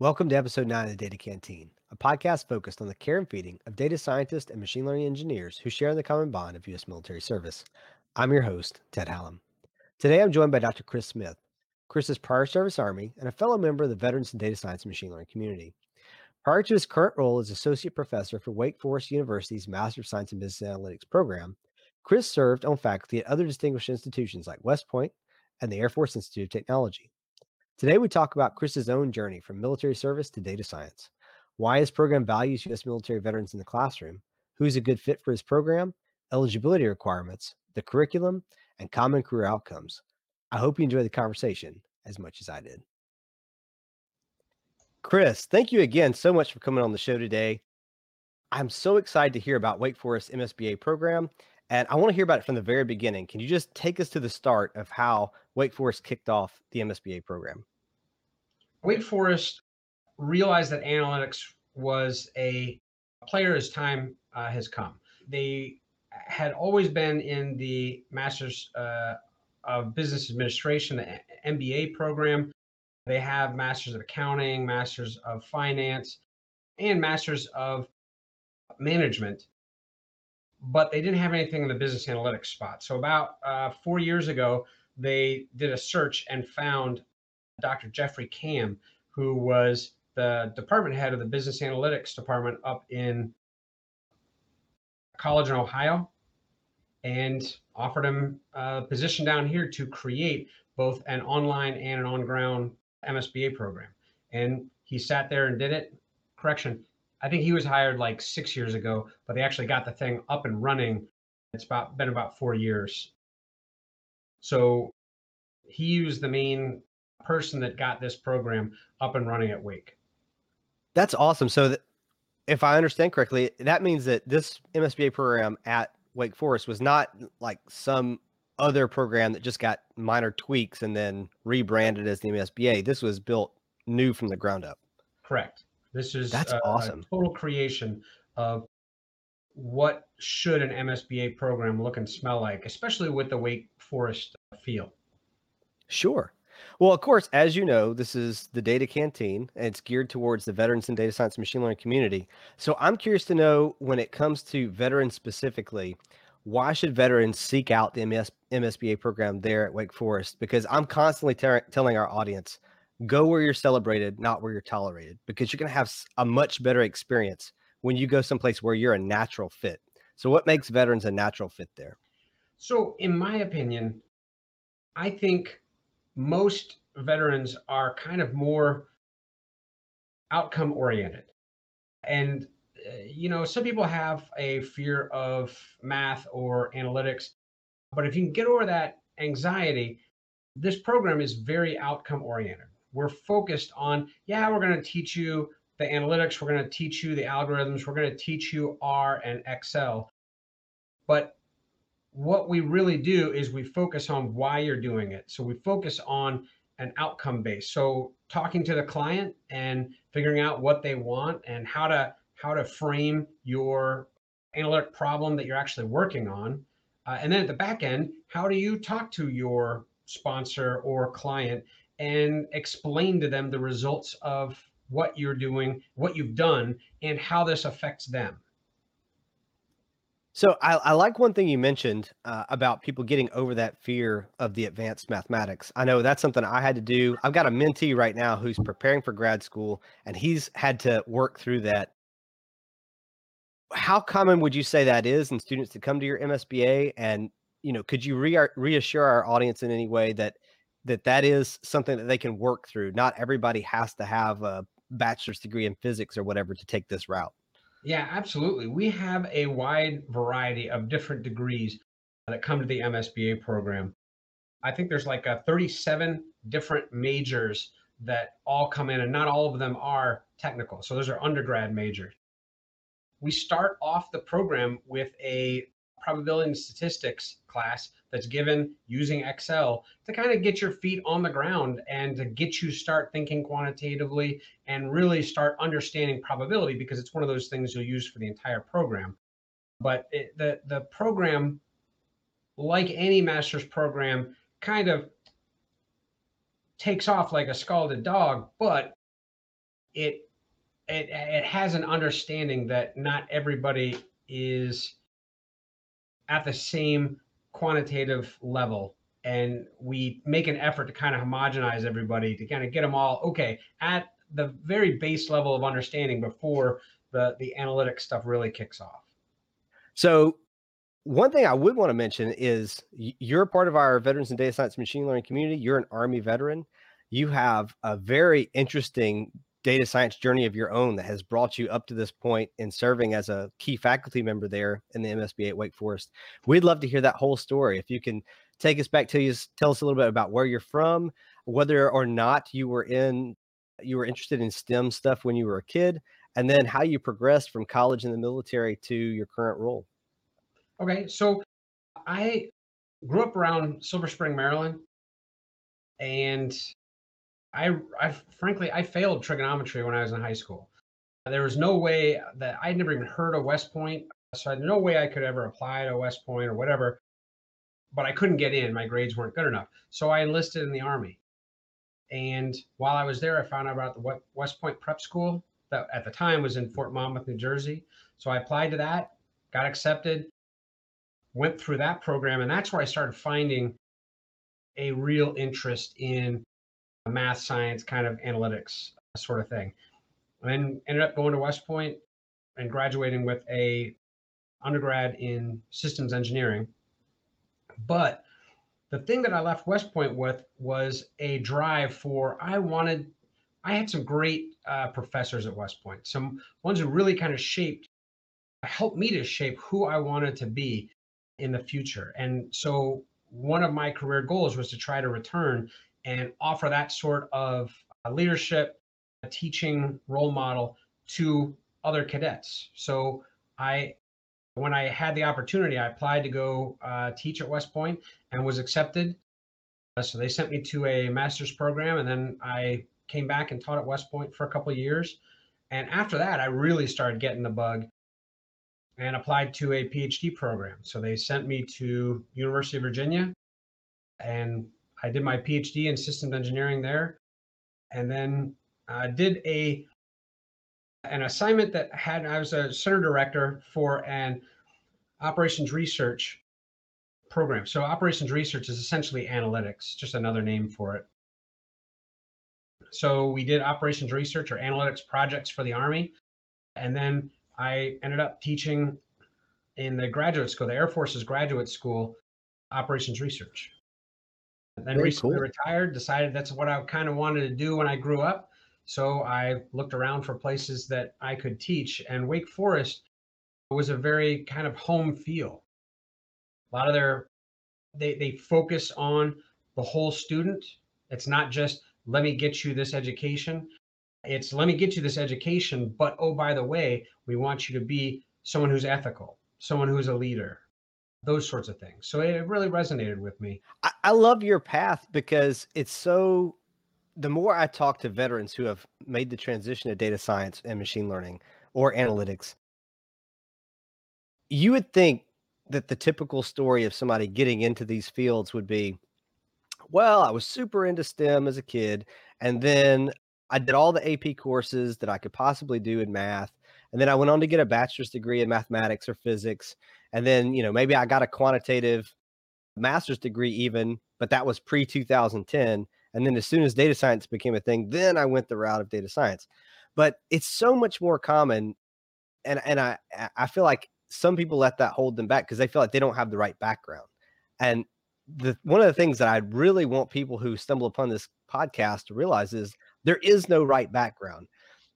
Welcome to episode nine of the Data Canteen, a podcast focused on the care and feeding of data scientists and machine learning engineers who share the common bond of U.S. military service. I'm your host, Ted Hallum. Today I'm joined by Dr. Chris Smith. Chris is prior service Army and a fellow member of the Veterans in Data Science and Machine Learning community. Prior to his current role as Associate Professor for Wake Forest University's Master of Science in Business Analytics program, Chris served on faculty at other distinguished institutions like West Point and the Air Force Institute of Technology. Today, we talk about Chris's own journey from military service to data science, why his program values U.S. military veterans in the classroom, who's a good fit for his program, eligibility requirements, the curriculum, and common career outcomes. I hope you enjoy the conversation as much as I did. Chris, thank you again so much for coming on the show today. I'm so excited to hear about Wake Forest MSBA program, and I want to hear about it from the very beginning. Can you just take us to the start of how Wake Forest kicked off the MSBA program? Wake Forest realized that analytics was a player as time uh, has come. They had always been in the Masters uh, of Business Administration, the MBA program. They have Masters of Accounting, Masters of Finance, and Masters of Management, but they didn't have anything in the business analytics spot. So, about uh, four years ago, they did a search and found Dr. Jeffrey Camm, who was the department head of the business analytics department up in college in Ohio and offered him a position down here to create both an online and an on ground MSBA program. And he sat there and did it. Correction, I think he was hired like six years ago, but they actually got the thing up and running. It's about been about four years. So he was the main person that got this program up and running at Wake. That's awesome. So, th- if I understand correctly, that means that this MSBA program at Wake Forest was not like some other program that just got minor tweaks and then rebranded as the MSBA. This was built new from the ground up. Correct. This is that's a, awesome. A total creation of what should an MSBA program look and smell like, especially with the Wake Forest uh, feel. Sure. Well, of course, as you know, this is the Data Canteen, and it's geared towards the veterans and data science and machine learning community. So I'm curious to know when it comes to veterans specifically, why should veterans seek out the MS, MSBA program there at Wake Forest? Because I'm constantly ter- telling our audience, go where you're celebrated, not where you're tolerated, because you're going to have a much better experience when you go someplace where you're a natural fit. So, what makes veterans a natural fit there? So, in my opinion, I think most veterans are kind of more outcome oriented. And, uh, you know, some people have a fear of math or analytics, but if you can get over that anxiety, this program is very outcome oriented. We're focused on, yeah, we're going to teach you the analytics, we're going to teach you the algorithms, we're going to teach you R and Excel. But what we really do is we focus on why you're doing it. So we focus on an outcome base. So talking to the client and figuring out what they want and how to how to frame your analytic problem that you're actually working on. Uh, and then at the back end, how do you talk to your sponsor or client and explain to them the results of what you're doing, what you've done, and how this affects them? So I, I, like one thing you mentioned uh, about people getting over that fear of the advanced mathematics. I know that's something I had to do. I've got a mentee right now who's preparing for grad school, and he's had to work through that. How common would you say that is in students to come to your MSBA? And you know, could you re- reassure our audience in any way that that that is something that they can work through? Not everybody has to have a bachelor's degree in physics or whatever to take this route. Yeah, absolutely. We have a wide variety of different degrees that come to the MSBA program. I think there's like a 37 different majors that all come in, and not all of them are technical. So those are undergrad majors. We start off the program with a probability and statistics class that's given using Excel to kind of get your feet on the ground and to get you start thinking quantitatively and really start understanding probability because it's one of those things you'll use for the entire program. But it, the the program, like any master's program, kind of takes off like a scalded dog, but it it it has an understanding that not everybody is at the same quantitative level and we make an effort to kind of homogenize everybody to kind of get them all okay at the very base level of understanding before the the analytic stuff really kicks off so one thing I would want to mention is you're part of our veterans and data science machine learning community. You're an Army veteran. You have a very interesting data science journey of your own that has brought you up to this point in serving as a key faculty member there in the MSBA at Wake Forest. We'd love to hear that whole story. If you can take us back to you, tell us a little bit about where you're from, whether or not you were in, you were interested in STEM stuff when you were a kid, and then how you progressed from college and the military to your current role. Okay, so I grew up around Silver Spring, Maryland, and I, I frankly I failed trigonometry when I was in high school. There was no way that I'd never even heard of West Point, so I had no way I could ever apply to West Point or whatever. But I couldn't get in; my grades weren't good enough. So I enlisted in the army. And while I was there, I found out about the West Point Prep School that at the time was in Fort Monmouth, New Jersey. So I applied to that, got accepted, went through that program, and that's where I started finding a real interest in math, science, kind of analytics sort of thing. And then ended up going to West Point and graduating with a undergrad in systems engineering. But the thing that I left West Point with was a drive for I wanted I had some great uh, professors at West Point, some ones who really kind of shaped, helped me to shape who I wanted to be in the future. And so one of my career goals was to try to return and offer that sort of leadership, a teaching role model to other cadets. So I, when I had the opportunity, I applied to go uh, teach at West Point and was accepted. Uh, so they sent me to a master's program, and then I came back and taught at West Point for a couple years. And after that, I really started getting the bug and applied to a PhD program. So they sent me to University of Virginia and I did my PhD in systems engineering there, and then uh, did a an assignment that had I was a center director for an operations research program. So operations research is essentially analytics, just another name for it. So we did operations research or analytics projects for the Army. And then I ended up teaching in the graduate school, the Air Force's graduate school, operations research. Then Very recently cool. retired, decided that's what I kind of wanted to do when I grew up. So I looked around for places that I could teach, and Wake Forest was a very kind of home feel. A lot of their they they focus on the whole student. It's not just let me get you this education. It's let me get you this education, but oh by the way, we want you to be someone who's ethical, someone who's a leader, those sorts of things. So it really resonated with me. I, I love your path because it's so. The more I talk to veterans who have made the transition to data science and machine learning or analytics, you would think that the typical story of somebody getting into these fields would be well, I was super into STEM as a kid, and then I did all the AP courses that I could possibly do in math. And then I went on to get a bachelor's degree in mathematics or physics. And then, you know, maybe I got a quantitative master's degree even, but that was pre 2010. And then as soon as data science became a thing, then I went the route of data science. But it's so much more common. And and I I feel like some people let that hold them back because they feel like they don't have the right background. And the one of the things that I really want people who stumble upon this podcast to realize is there is no right background.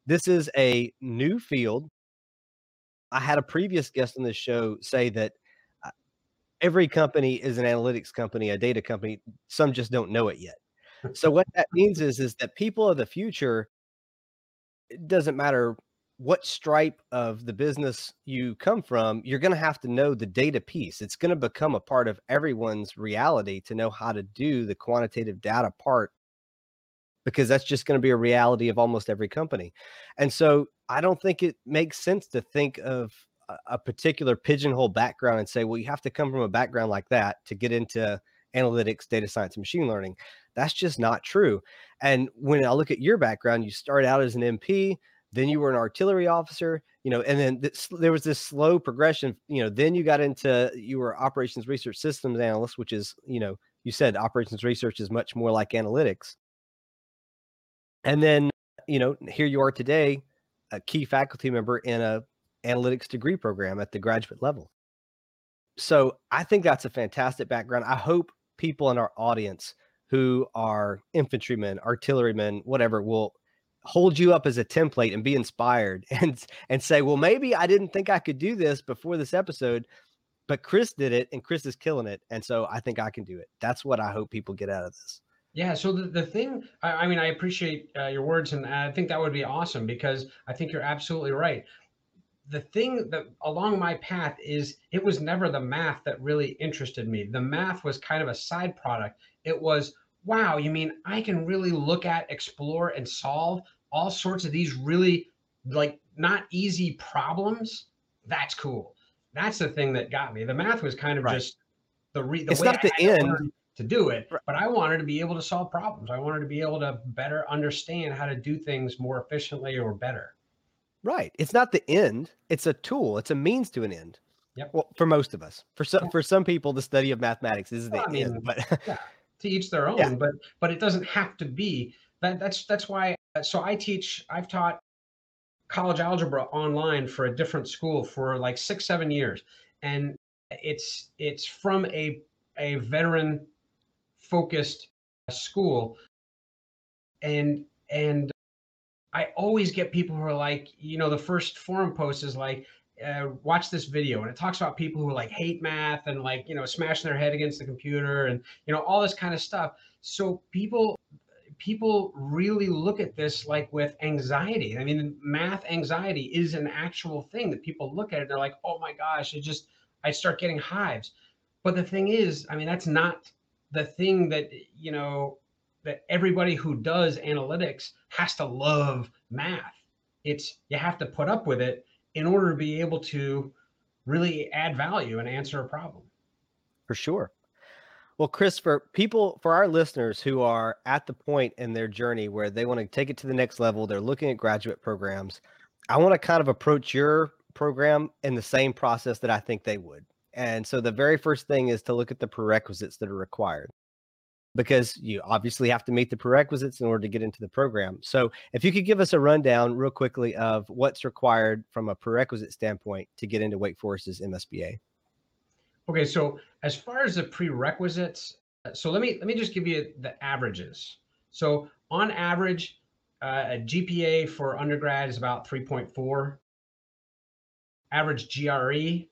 This is a new field I had a previous guest on this show say that uh, every company is an analytics company, a data company. Some just don't know it yet. So what that means is is that people of the future it doesn't matter what stripe of the business you come from, you're going to have to know the data piece. It's going to become a part of everyone's reality to know how to do the quantitative data part because that's just going to be a reality of almost every company. And so I don't think it makes sense to think of a, a particular pigeonhole background and say, well, you have to come from a background like that to get into analytics, data science, and machine learning. That's just not true. And when I look at your background, you start out as an MP, then you were an artillery officer, you know, and then this, there was this slow progression. You know, then you got into you were operations research systems analyst, which is you know you said operations research is much more like analytics. And then you know here you are today, a key faculty member in a analytics degree program at the graduate level. So I think that's a fantastic background. I hope people in our audience who are infantrymen, artillerymen, whatever, will hold you up as a template and be inspired and and say, well, maybe I didn't think I could do this before this episode, but Chris did it and Chris is killing it. And so I think I can do it. That's what I hope people get out of this. Yeah. So the, the thing, I, I mean, I appreciate uh, your words and I think that would be awesome because I think you're absolutely right. The thing that along my path is it was never the math that really interested me. The math was kind of a side product. It was wow, you mean I can really look at, explore, and solve all sorts of these really like not easy problems? That's cool. That's the thing that got me. The math was kind of right. just the re- the it's way not the I end to do it, but I wanted to be able to solve problems. I wanted to be able to better understand how to do things more efficiently or better. Right. It's not the end. It's a tool. It's a means to an end. Yep. Well, for most of us, for some, yeah. for some people, the study of mathematics is well, the I mean, end. But yeah to each their own yeah. but but it doesn't have to be that that's that's why uh, so i teach i've taught college algebra online for a different school for like six seven years and it's it's from a a veteran focused school. And and i always get people who are like you know the first forum post is like uh, watch this video. And it talks about people who like hate math and like you know smashing their head against the computer and you know all this kind of stuff. So people people really look at this like with anxiety. I mean math anxiety is an actual thing that people look at it they're like oh my gosh it just i start getting hives. But the thing is i mean that's not the thing that you know that everybody who does analytics has to love math it's you have to put up with it in order to be able to really add value and answer a problem. For sure. Well, Chris, for people, for our listeners who are at the point in their journey where they want to take it to the next level, they're looking at graduate programs. I want to kind of approach your program in the same process that I think they would. And so the very first thing is to look at the prerequisites that are required because you obviously have to meet the prerequisites in order to get into the program. So, if you could give us a rundown real quickly of what's required from a prerequisite standpoint to get into Wake Forest's MSBA. Okay, so as far as the prerequisites, uh, so let me let me just give you the averages. So, on average, uh, a GPA for undergrad is about 3.4. Average GRE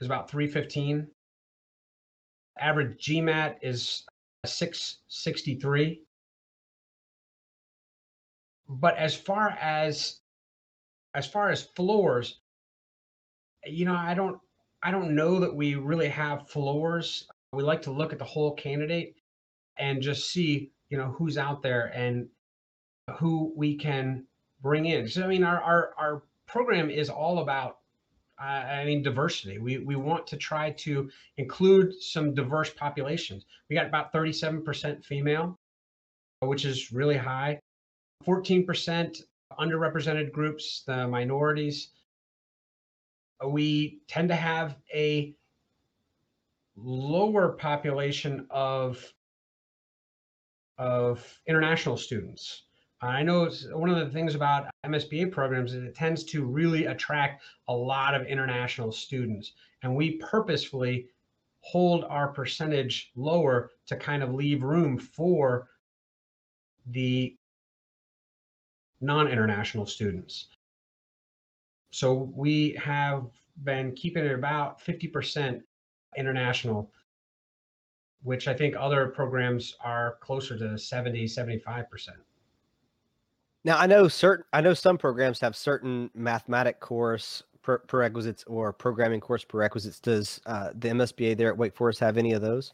is about 315. Average GMAT is 663. But as far as as far as floors, you know, I don't I don't know that we really have floors. We like to look at the whole candidate and just see, you know, who's out there and who we can bring in. So I mean our our our program is all about I mean, diversity. We, we want to try to include some diverse populations. We got about 37% female, which is really high. 14% underrepresented groups, the minorities. We tend to have a lower population of, of international students. I know one of the things about MSBA programs is it tends to really attract a lot of international students. And we purposefully hold our percentage lower to kind of leave room for the non international students. So we have been keeping it about 50% international, which I think other programs are closer to 70, 75%. Now I know certain I know some programs have certain mathematic course prerequisites or programming course prerequisites. Does uh, the MSBA there at Wake Forest have any of those?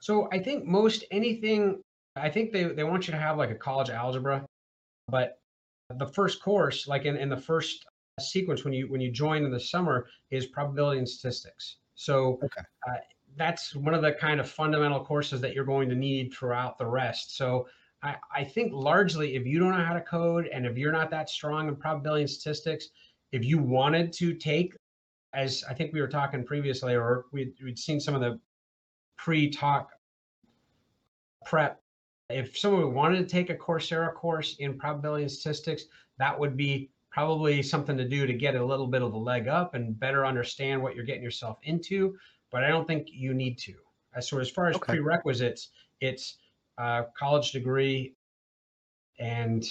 So I think most anything I think they, they want you to have like a college algebra, but the first course, like in, in the first sequence when you when you join in the summer, is probability and statistics. So okay. uh, that's one of the kind of fundamental courses that you're going to need throughout the rest. So I, I think largely if you don't know how to code and if you're not that strong in probability and statistics, if you wanted to take, as I think we were talking previously, or we'd, we'd seen some of the pre-talk prep, if someone wanted to take a Coursera course in probability and statistics, that would be probably something to do to get a little bit of a leg up and better understand what you're getting yourself into. But I don't think you need to. So as far as Okay. prerequisites, it's a college degree and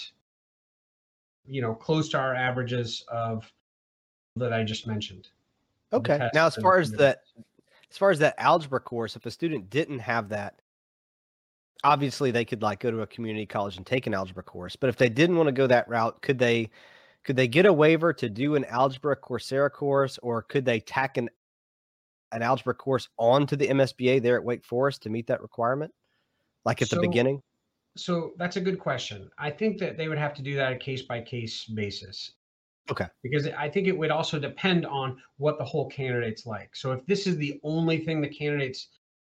you know close to our averages of that I just mentioned. Okay. Now, as far as that, as far as that algebra course, if a student didn't have that, obviously they could like go to a community college and take an algebra course. But if they didn't want to go that route, could they could they get a waiver to do an algebra Coursera course, or could they tack an an algebra course onto the MSBA there at Wake Forest to meet that requirement, like at the beginning? So that's a good question. I think that they would have to do that a case by case basis. Okay. Because I think it would also depend on what the whole candidate's like. So if this is the only thing the candidate's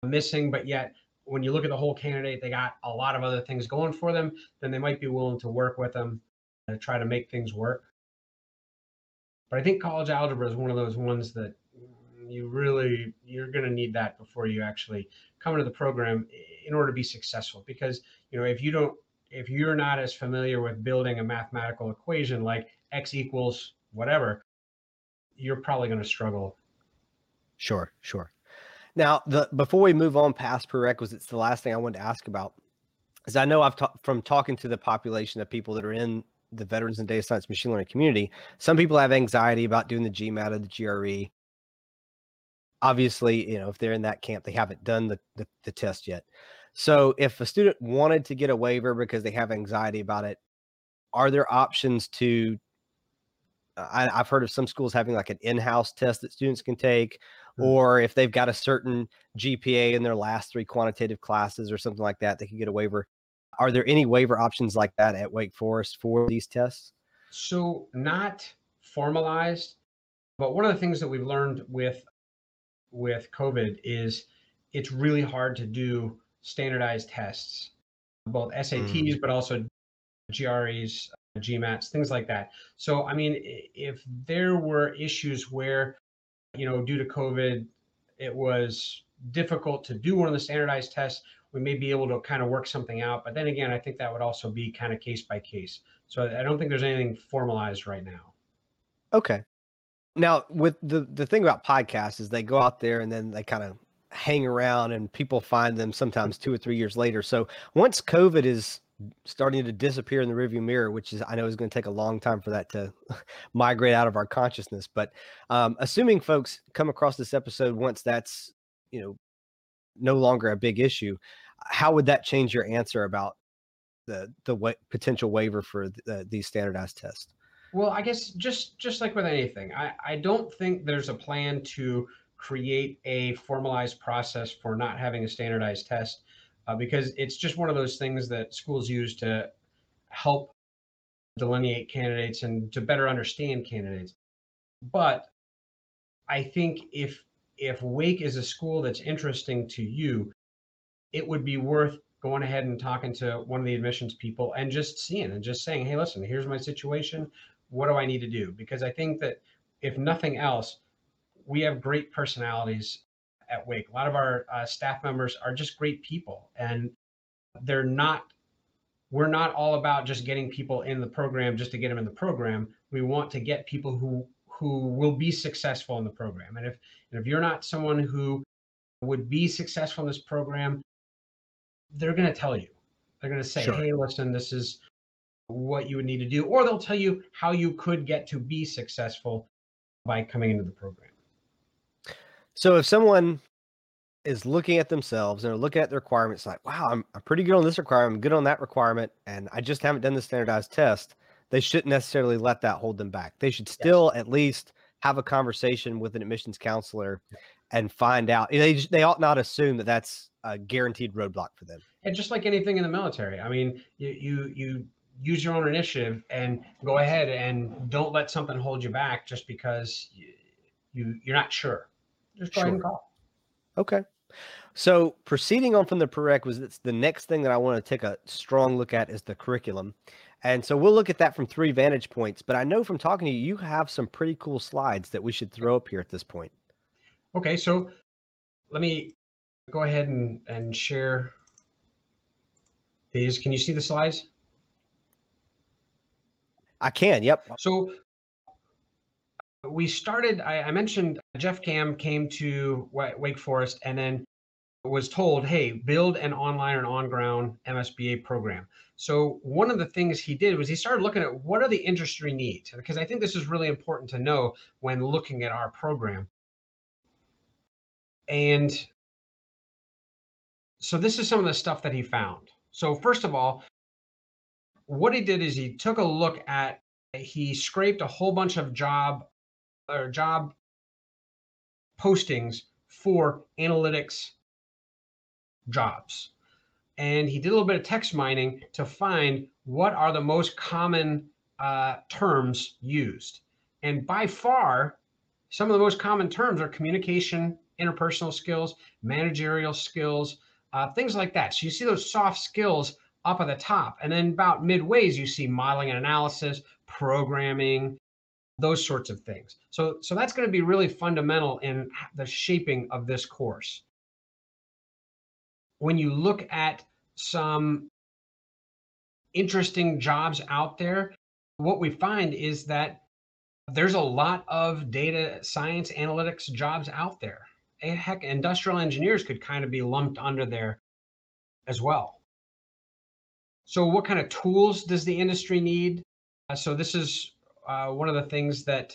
missing, but yet when you look at the whole candidate, they got a lot of other things going for them, then they might be willing to work with them to try to make things work. But I think college algebra is one of those ones that you really you're going to need that before you actually come to the program in order to be successful because you know if you don't if you're not as familiar with building a mathematical equation like x equals whatever you're probably going to struggle Sure, sure. Now, the before we move on past prerequisites, the last thing I wanted to ask about is I know I've talked from talking to the population of people that are in the veterans and data science machine learning community. Some people have anxiety about doing the GMAT or the GRE. Obviously, you know, if they're in that camp, they haven't done the, the, the test yet. So if a student wanted to get a waiver because they have anxiety about it, are there options to I, I've heard of some schools having like an in-house test that students can take, Hmm. or if they've got a certain GPA in their last three quantitative classes or something like that, they can get a waiver. Are there any waiver options like that at Wake Forest for these tests? so not formalized but one of the things that we've learned with with covid is it's really hard to do standardized tests both sats mm. but also gres gmats things like that so i mean if there were issues where you know due to covid it was difficult to do one of the standardized tests we may be able to kind of work something out but then again i think that would also be kind of case by case so I I don't think there's anything formalized right now. Okay. Now, with the the thing about podcasts is they go out there and then they kind of hang around, and people find them sometimes two or three years later. So once COVID is starting to disappear in the rearview mirror, which is I know is going to take a long time for that to migrate out of our consciousness. But um, assuming folks come across this episode once that's you know no longer a big issue, how would that change your answer about the the wa- potential waiver for th- these standardized tests? Well, I guess just just like with anything, I, I don't think there's a plan to create a formalized process for not having a standardized test uh, because it's just one of those things that schools use to help delineate candidates and to better understand candidates. But I think if if Wake is a school that's interesting to you, it would be worth going ahead and talking to one of the admissions people and just seeing and just saying, hey, listen, here's my situation. What do I need to do? Because I think that if nothing else, we have great personalities at Wake. A lot of our uh, staff members are just great people, and they're not. We're not all about just getting people in the program just to get them in the program. We want to get people who who will be successful in the program. And if and if you're not someone who would be successful in this program, they're going to tell you. They're going to say, Sure. "Hey, listen, this is what you would need to do," or they'll tell you how you could get to be successful by coming into the program. So if someone is looking at themselves and looking at the requirements like, wow, I'm, I'm pretty good on this requirement, I'm good on that requirement, and I just haven't done the standardized test, they shouldn't necessarily let that hold them back. They should still at least have a conversation with an admissions counselor and find out. They, they ought not assume that that's a guaranteed roadblock for them. And just like anything in the military, I mean, you you, you use your own initiative and go ahead and don't let something hold you back just because you, you you're not sure. Just go ahead and call. Okay. So proceeding on from the prerequisites, the next thing that I want to take a strong look at is the curriculum. And so we'll look at that from three vantage points. But I know from talking to you, you have some pretty cool slides that we should throw up here at this point. Okay, so let me go ahead and, and share these. Can you see the slides? I can, yep. So we started, I, I mentioned Jeff Camm came to Wake Forest and then was told, hey, build an online and on ground MSBA program. So one of the things he did was he started looking at what are the industry needs, because I think this is really important to know when looking at our program. And so this is some of the stuff that he found. So first of all, what he did is he took a look at he scraped a whole bunch of job or job postings for analytics jobs. And he did a little bit of text mining to find what are the most common uh, terms used. And by far, some of the most common terms are communication, interpersonal skills, managerial skills, uh, things like that. So you see those soft skills up at the top. And then about midways, you see modeling and analysis, programming, those sorts of things. So, so that's going to be really fundamental in the shaping of this course when you look at some interesting jobs out there, what we find is that there's a lot of data science analytics jobs out there. Heck, industrial engineers could kind of be lumped under there as well. So, what kind of tools does the industry need? Uh, so, this is uh, one of the things that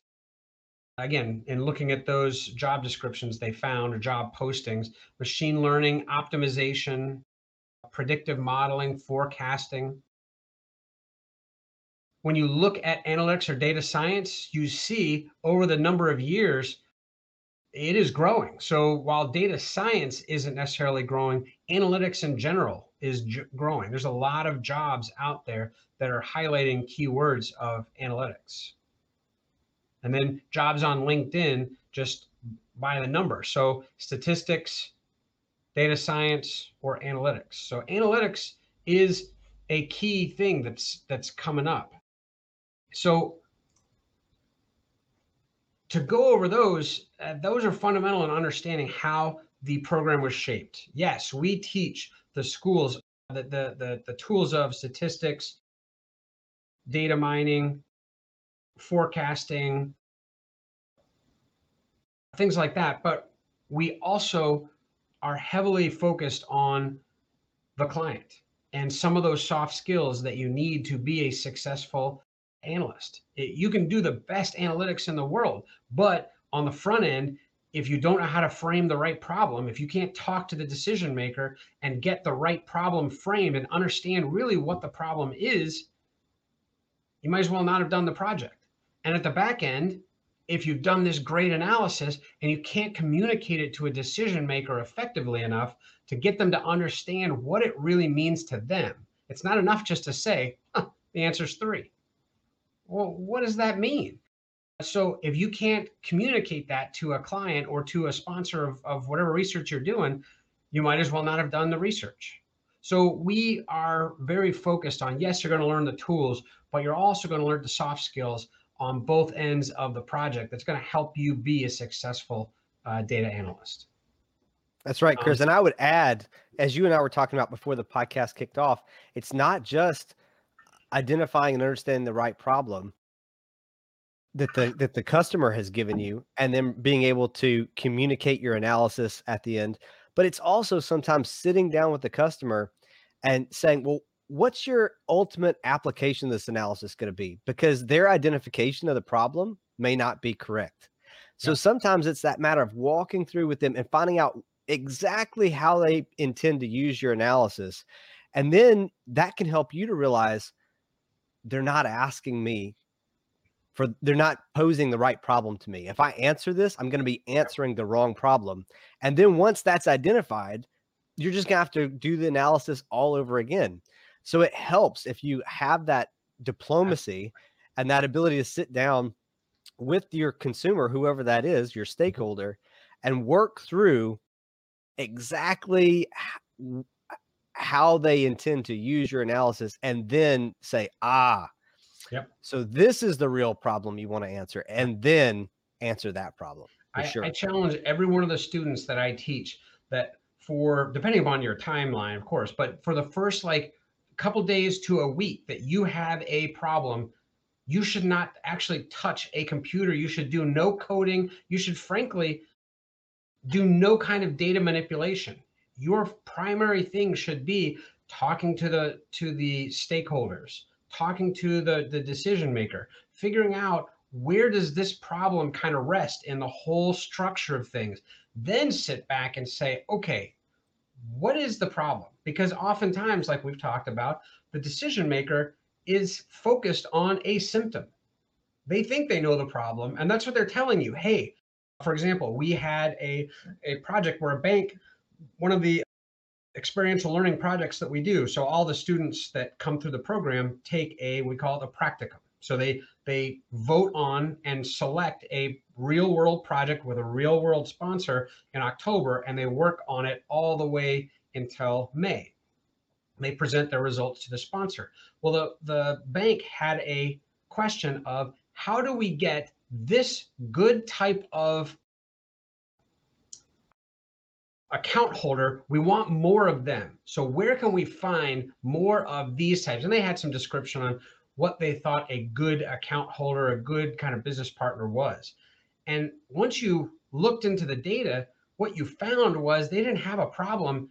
again, in looking at those job descriptions they found or job postings, machine learning, optimization, predictive modeling, forecasting. When you look at analytics or data science, you see over the number of years, it is growing. So while data science isn't necessarily growing, analytics in general is j- growing. There's a lot of jobs out there that are highlighting keywords of analytics and then jobs on LinkedIn just by the number. So statistics, data science, or analytics. So analytics is a key thing that's that's coming up. So to go over those, uh, those are fundamental in understanding how the program was shaped. Yes, we teach the schools the, the, the, the tools of statistics, data mining, forecasting, things like that. But we also are heavily focused on the client and some of those soft skills that you need to be a successful analyst. It, you can do the best analytics in the world, but on the front end, if you don't know how to frame the right problem, if you can't talk to the decision maker and get the right problem framed and understand really what the problem is, you might as well not have done the project. And at the back end, if you've done this great analysis and you can't communicate it to a decision maker effectively enough to get them to understand what it really means to them. It's not enough just to say, huh, the answer is three. Well, what does that mean? So if you can't communicate that to a client or to a sponsor of, of whatever research you're doing, you might as well not have done the research. So we are very focused on yes, you're going to learn the tools, but you're also going to learn the soft skills on both ends of the project that's going to help you be a successful uh, data analyst. That's right, Chris. Um, and I would add, as you and I were talking about before the podcast kicked off, it's not just identifying and understanding the right problem that the that the customer has given you and then being able to communicate your analysis at the end but it's also sometimes sitting down with the customer and saying well what's your ultimate application of this analysis going to be? Because their identification of the problem may not be correct. So yeah. sometimes it's that matter of walking through with them and finding out exactly how they intend to use your analysis. And then that can help you to realize they're not asking me for they're not posing the right problem to me. If I answer this, I'm going to be answering the wrong problem. And then once that's identified, you're just going to have to do the analysis all over again. So it helps if you have that diplomacy and that ability to sit down with your consumer, whoever that is, your stakeholder, and work through exactly how they intend to use your analysis and then say, ah, Yep. So this is the real problem you want to answer, and then answer that problem. I, sure. I challenge every one of the students that I teach that for depending upon your timeline, of course, but for the first like couple days to a week that you have a problem, you should not actually touch a computer. You should do no coding. You should frankly do no kind of data manipulation. Your primary thing should be talking to the to the stakeholders, talking to the the decision maker, figuring out where does this problem kind of rest in the whole structure of things. Then sit back and say, okay, what is the problem? Because oftentimes, like we've talked about, the decision maker is focused on a symptom. They think they know the problem, and that's what they're telling you. Hey, for example, we had a, a project where a bank, one of the experiential learning projects that we do. So all the students that come through the program take a, we call it a practicum. So they they vote on and select a real world project with a real world sponsor in October, and they work on it all the way until May. They present their results to the sponsor. Well, the, the bank had a question of how do we get this good type of account holder, we want more of them. So where can we find more of these types? And they had some description on what they thought a good account holder, a good kind of business partner was. And once you looked into the data, what you found was they didn't have a problem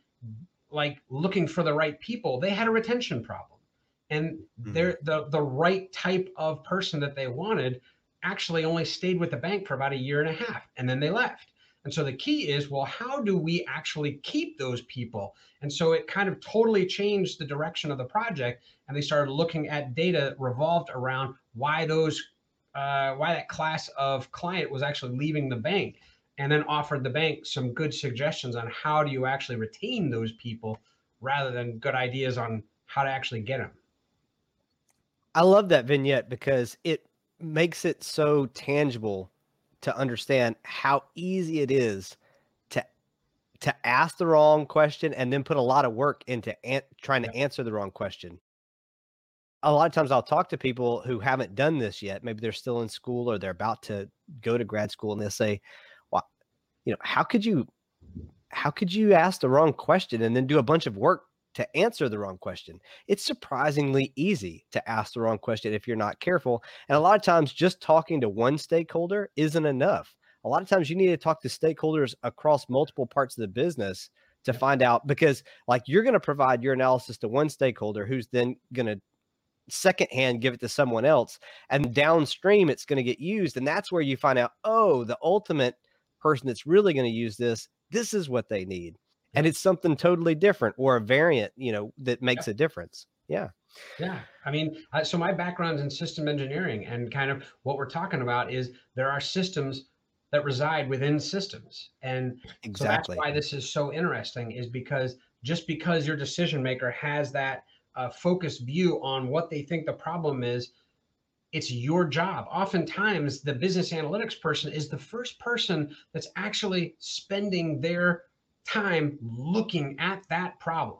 like looking for the right people. They had a retention problem. And mm-hmm. they're the the right type of person that they wanted actually only stayed with the bank for about a year and a half and then they left. And so the key is, well, how do we actually keep those people? And so it kind of totally changed the direction of the project. And they started looking at data revolved around why those, uh, why that class of client was actually leaving the bank, and then offered the bank some good suggestions on how do you actually retain those people rather than good ideas on how to actually get them. I love that vignette because it makes it so tangible to understand how easy it is to to ask the wrong question and then put a lot of work into an- trying to answer the wrong question. A lot of times I'll talk to people who haven't done this yet. Maybe they're still in school or they're about to go to grad school and they'll say, "Well, you know, how could you how could you ask the wrong question and then do a bunch of work to answer the wrong question. It's surprisingly easy to ask the wrong question if you're not careful. And a lot of times, just talking to one stakeholder isn't enough. A lot of times, you need to talk to stakeholders across multiple parts of the business to find out because, like, you're going to provide your analysis to one stakeholder who's then going to secondhand give it to someone else. And downstream, it's going to get used. And that's where you find out, oh, the ultimate person that's really going to use this, this is what they need and it's something totally different or a variant, you know, that makes yeah. a difference. Yeah. Yeah. I mean, uh, so my background's in system engineering, and kind of what we're talking about is there are systems that reside within systems. And exactly. so that's why this is so interesting, is because just because your decision maker has that uh, focused view on what they think the problem is, it's your job. Oftentimes, the business analytics person is the first person that's actually spending their time looking at that problem.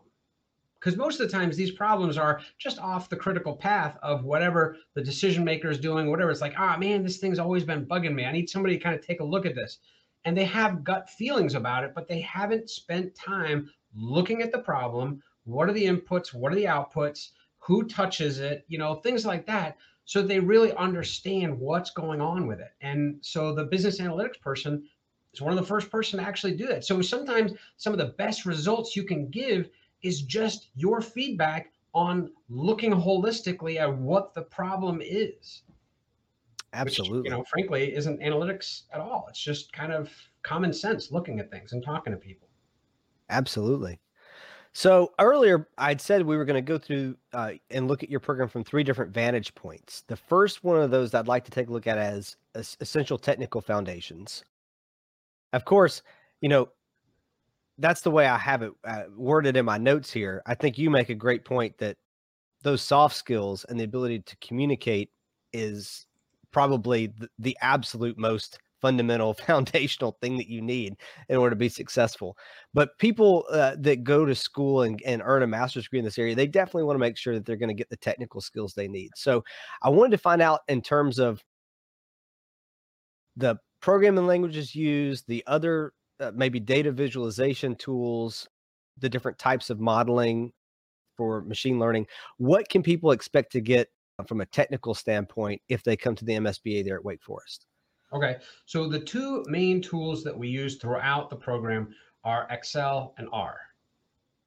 Because most of the times these problems are just off the critical path of whatever the decision maker is doing, whatever. It's like, ah, oh, man, this thing's always been bugging me. I need somebody to kind of take a look at this. And they have gut feelings about it, but they haven't spent time looking at the problem. What are the inputs? What are the outputs? Who touches it? You know, things like that. So they really understand what's going on with it. And so the business analytics person is one of the first person to actually do that. So sometimes some of the best results you can give is just your feedback on looking holistically at what the problem is. Absolutely. Which, you know, frankly, isn't analytics at all. It's just kind of common sense looking at things and talking to people. Absolutely. So earlier, I'd said we were going to go through uh, and look at your program from three different vantage points. The first one of those I'd like to take a look at as essential technical foundations. Of course, you know, that's the way I have it uh, worded in my notes here. I think you make a great point that those soft skills and the ability to communicate is probably the, the absolute most fundamental foundational thing that you need in order to be successful. But people uh, that go to school and, and earn a master's degree in this area, they definitely want to make sure that they're going to get the technical skills they need. So I wanted to find out in terms of the programming languages used, the other uh, maybe data visualization tools, the different types of modeling for machine learning. What can people expect to get from a technical standpoint if they come to the MSBA there at Wake Forest? Okay, so the two main tools that we use throughout the program are Excel and R.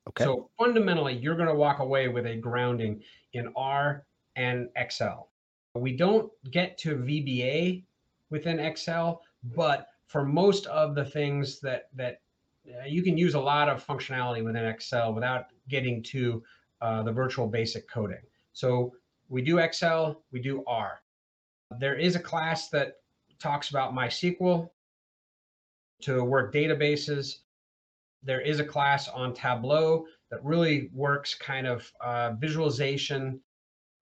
Okay. So fundamentally, you're going to walk away with a grounding in R and Excel. We don't get to VBA within Excel, but for most of the things that that uh, you can use a lot of functionality within Excel without getting to uh, the Visual Basic coding. So we do Excel, we do R. There is a class that talks about MySQL to work databases. There is a class on Tableau that really works kind of uh, visualization,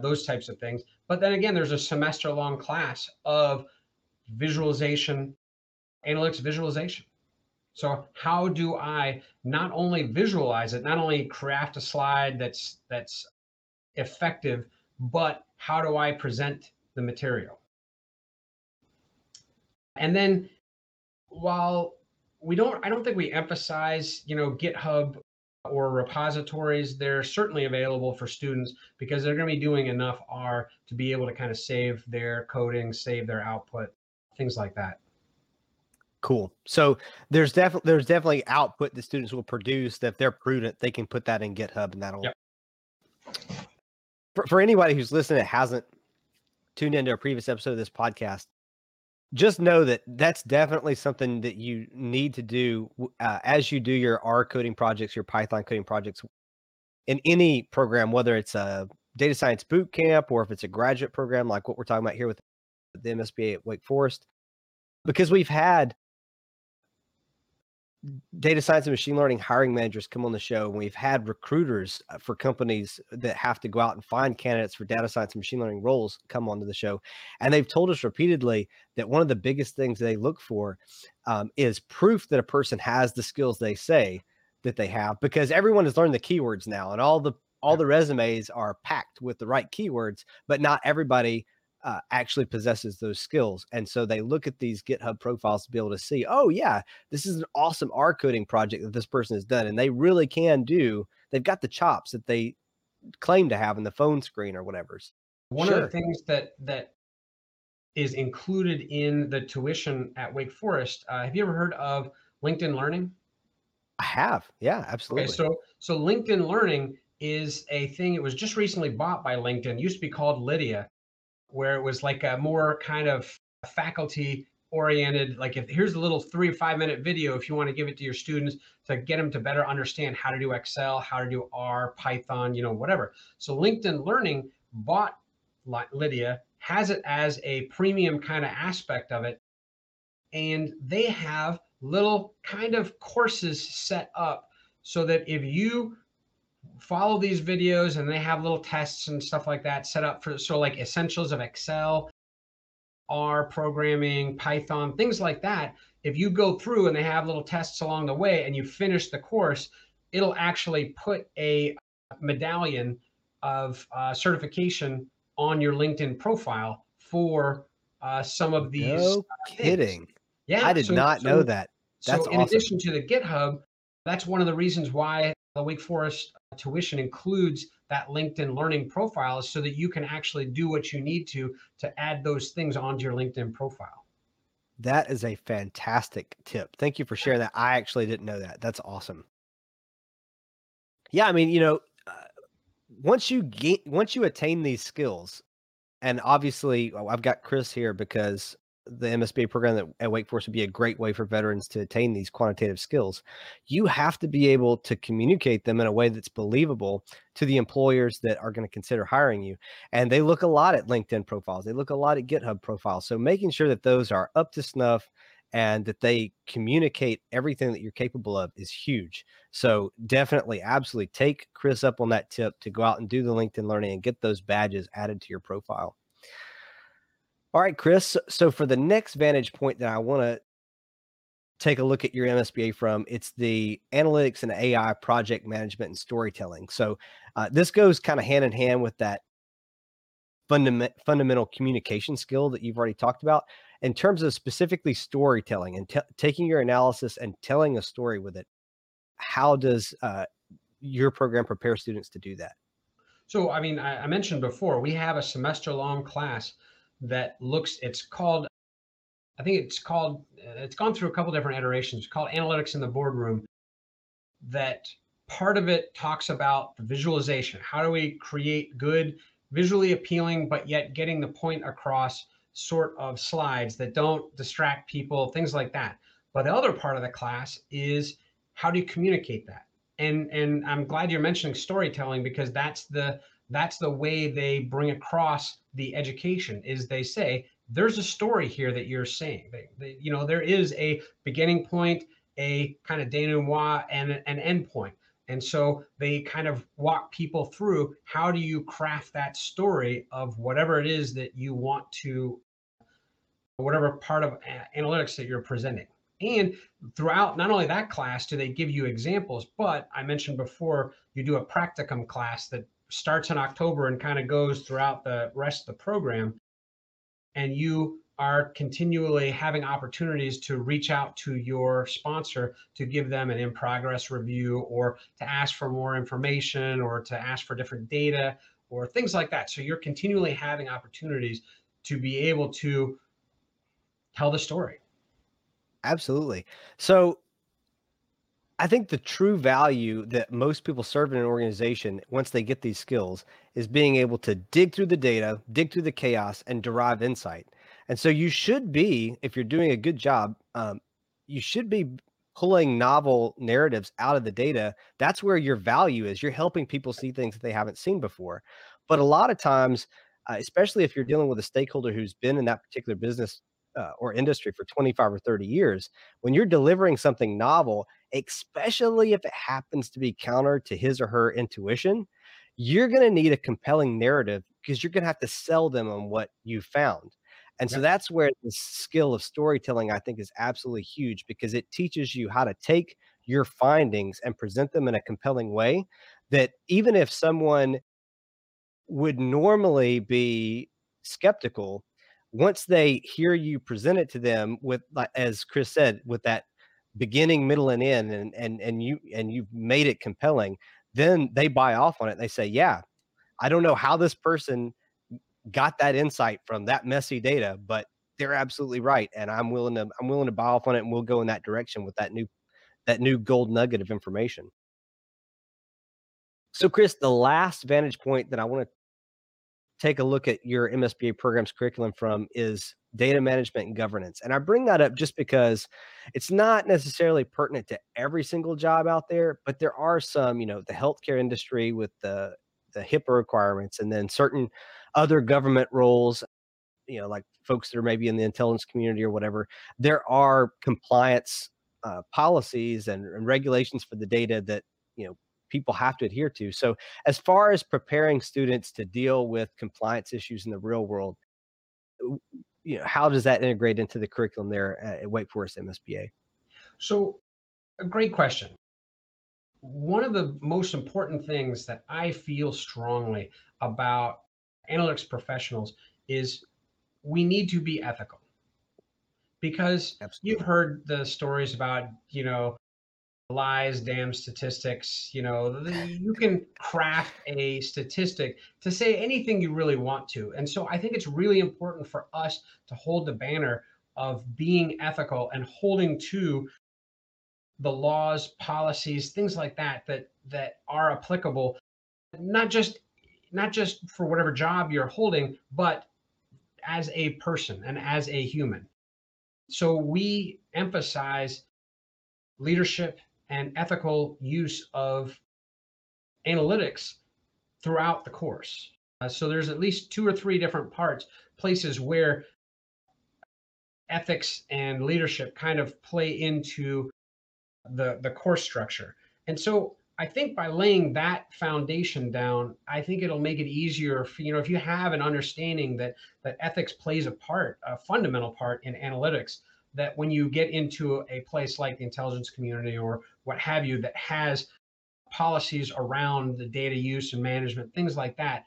those types of things. But then again, there's a semester long class of visualization, analytics visualization. So how do I not only visualize it, not only craft a slide that's that's effective, but how do I present the material? And then while we don't, I don't think we emphasize, you know, GitHub or repositories, they're certainly available for students because they're going to be doing enough R to be able to kind of save their coding, save their output, things like that. Cool. So there's definitely there's definitely output the students will produce that if they're prudent, they can put that in GitHub and that'll. Yep. For, for anybody who's listening that hasn't tuned into a previous episode of this podcast, just know that that's definitely something that you need to do uh, as you do your R coding projects, your Python coding projects in any program, whether it's a data science boot camp or if it's a graduate program like what we're talking about here with the MSBA at Wake Forest. Because we've had data science and machine learning hiring managers come on the show and we've had recruiters uh, for companies that have to go out and find candidates for data science and machine learning roles come onto the show and they've told us repeatedly that one of the biggest things they look for um, is proof that a person has the skills they say that they have because everyone has learned the keywords now and all the all the resumes are packed with the right keywords but not everybody uh, actually possesses those skills. And so they look at these GitHub profiles to be able to see, oh, yeah, this is an awesome R coding project that this person has done. And they really can do, they've got the chops that they claim to have in the phone screen or whatever. One sure. of the things that, that, is included in the tuition at Wake Forest. Uh, have you ever heard of LinkedIn Learning? I have. Yeah, absolutely. Okay, so so LinkedIn Learning is a thing. It was just recently bought by LinkedIn. It used to be called Lynda, where it was like a more kind of faculty oriented like if here's a little three or five minute video if you want to give it to your students to get them to better understand how to do excel how to do r python you know whatever. So linkedin learning bought Lynda has it as a premium kind of aspect of it and they have little kind of courses set up so that if you follow these videos and they have little tests and stuff like that set up for so like essentials of Excel, R programming, Python, things like that. If you go through and they have little tests along the way and you finish the course, it'll actually put a medallion of uh, certification on your LinkedIn profile for uh, some of these. No kidding. Yeah, I did so, not so, know that. That's so in awesome. addition to the GitHub, that's one of the reasons why the Wake Forest tuition includes that LinkedIn learning profile so that you can actually do what you need to to add those things onto your LinkedIn profile. That is a fantastic tip. Thank you for sharing that. I actually didn't know that. That's awesome. Yeah, I mean, you know, uh, once you get once you attain these skills, and obviously I've got Chris here because the MSBA program that, at Wake Forest would be a great way for veterans to attain these quantitative skills. You have to be able to communicate them in a way that's believable to the employers that are going to consider hiring you. And they look a lot at LinkedIn profiles, they look a lot at GitHub profiles. So making sure that those are up to snuff and that they communicate everything that you're capable of is huge. So definitely, absolutely take Chris up on that tip to go out and do the LinkedIn learning and get those badges added to your profile. All right, Chris. So for the next vantage point that I want to take a look at your MSBA from, it's the analytics and AI project management and storytelling. So uh, this goes kind of hand in hand with that fundament, fundamental communication skill that you've already talked about. In terms of specifically storytelling and t- taking your analysis and telling a story with it, how does uh, your program prepare students to do that? So, I mean, I, I mentioned before, we have a semester long class that looks, it's called, I think it's called, uh, it's gone through a couple different iterations, it's called Analytics in the Boardroom. That part of it talks about the visualization. How do we create good, visually appealing, but yet getting the point across sort of slides that don't distract people, things like that. But the other part of the class is how do you communicate that? And and I'm glad you're mentioning storytelling because that's the that's the way they bring across the education is they say there's a story here that you're saying. They, they, you know, there is a beginning point, a kind of denouement, and an end. And so they kind of walk people through how do you craft that story of whatever it is that you want to, whatever part of uh, analytics that you're presenting. And throughout not only that class do they give you examples, but I mentioned before you do a practicum class that starts in October and kind of goes throughout the rest of the program. And you are continually having opportunities to reach out to your sponsor to give them an in progress review or to ask for more information or to ask for different data or things like that. So you're continually having opportunities to be able to tell the story. Absolutely. So I think the true value that most people serve in an organization once they get these skills is being able to dig through the data, dig through the chaos, and derive insight. And so you should be, if you're doing a good job, um, you should be pulling novel narratives out of the data. That's where your value is. You're helping people see things that they haven't seen before. But a lot of times, uh, especially if you're dealing with a stakeholder who's been in that particular business uh, or industry for 25 or 30 years, when you're delivering something novel, especially if it happens to be counter to his or her intuition, you're going to need a compelling narrative because you're going to have to sell them on what you found. And so that's where the skill of storytelling, I think, is absolutely huge because it teaches you how to take your findings and present them in a compelling way that even if someone would normally be skeptical, once they hear you present it to them with like as Chris said, with that beginning, middle, and end, and and and you and you've made it compelling, then they buy off on it. They say, "Yeah, I don't know how this person got that insight from that messy data, but they're absolutely right, and I'm willing to I'm willing to buy off on it, and we'll go in that direction with that new that new gold nugget of information." So, Chris, the last vantage point that I want to take a look at your MSBA program's curriculum from is data management and governance. And I bring that up just because it's not necessarily pertinent to every single job out there, but there are some, you know, the healthcare industry with the the HIPAA requirements and then certain other government roles, you know, like folks that are maybe in the intelligence community or whatever, there are compliance uh, policies and, and regulations for the data that, you know, people have to adhere to. So, as far as preparing students to deal with compliance issues in the real world, you know, how does that integrate into the curriculum there at Wake Forest MSBA? So, a great question. One of the most important things that I feel strongly about analytics professionals is we need to be ethical because Absolutely. you've heard the stories about you know lies, damn statistics. You know, the, you can craft a statistic to say anything you really want to. And so I think it's really important for us to hold the banner of being ethical and holding to the laws, policies, things like that that that are applicable, not just not just for whatever job you're holding, but as a person and as a human. So we emphasize leadership and ethical use of analytics throughout the course. Uh, so there's at least two or three different parts, places where ethics and leadership kind of play into the the course structure. And so I think by laying that foundation down, I think it'll make it easier for, you know, if you have an understanding that that ethics plays a part, a fundamental part in analytics, that when you get into a place like the intelligence community or what have you that has policies around the data use and management, things like that,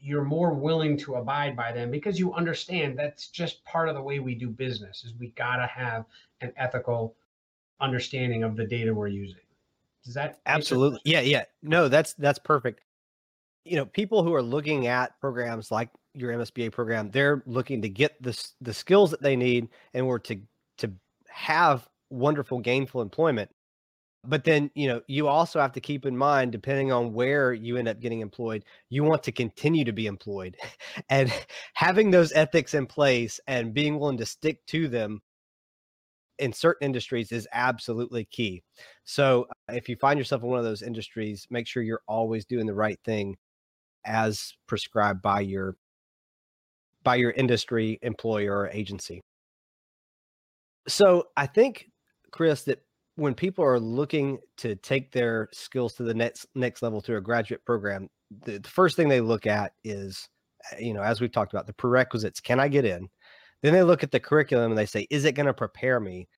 you're more willing to abide by them because you understand that's just part of the way we do business is we got to have an ethical understanding of the data we're using. Does that absolutely. Yeah yeah. No that's that's perfect. You know people who are looking at programs like your msba program they're looking to get the, the skills that they need in order to to have wonderful gainful employment but then you know you also have to keep in mind depending on where you end up getting employed you want to continue to be employed. And having those ethics in place and being willing to stick to them in certain industries is absolutely key. So uh, if you find yourself in one of those industries make sure you're always doing the right thing as prescribed by your by your industry employer or agency so i think chris that when people are looking to take their skills to the next next level through a graduate program, the, the first thing they look at is, uh, you know, as we've talked about, the prerequisites. Can I get in? Then they look at the curriculum and they say, is it going to prepare me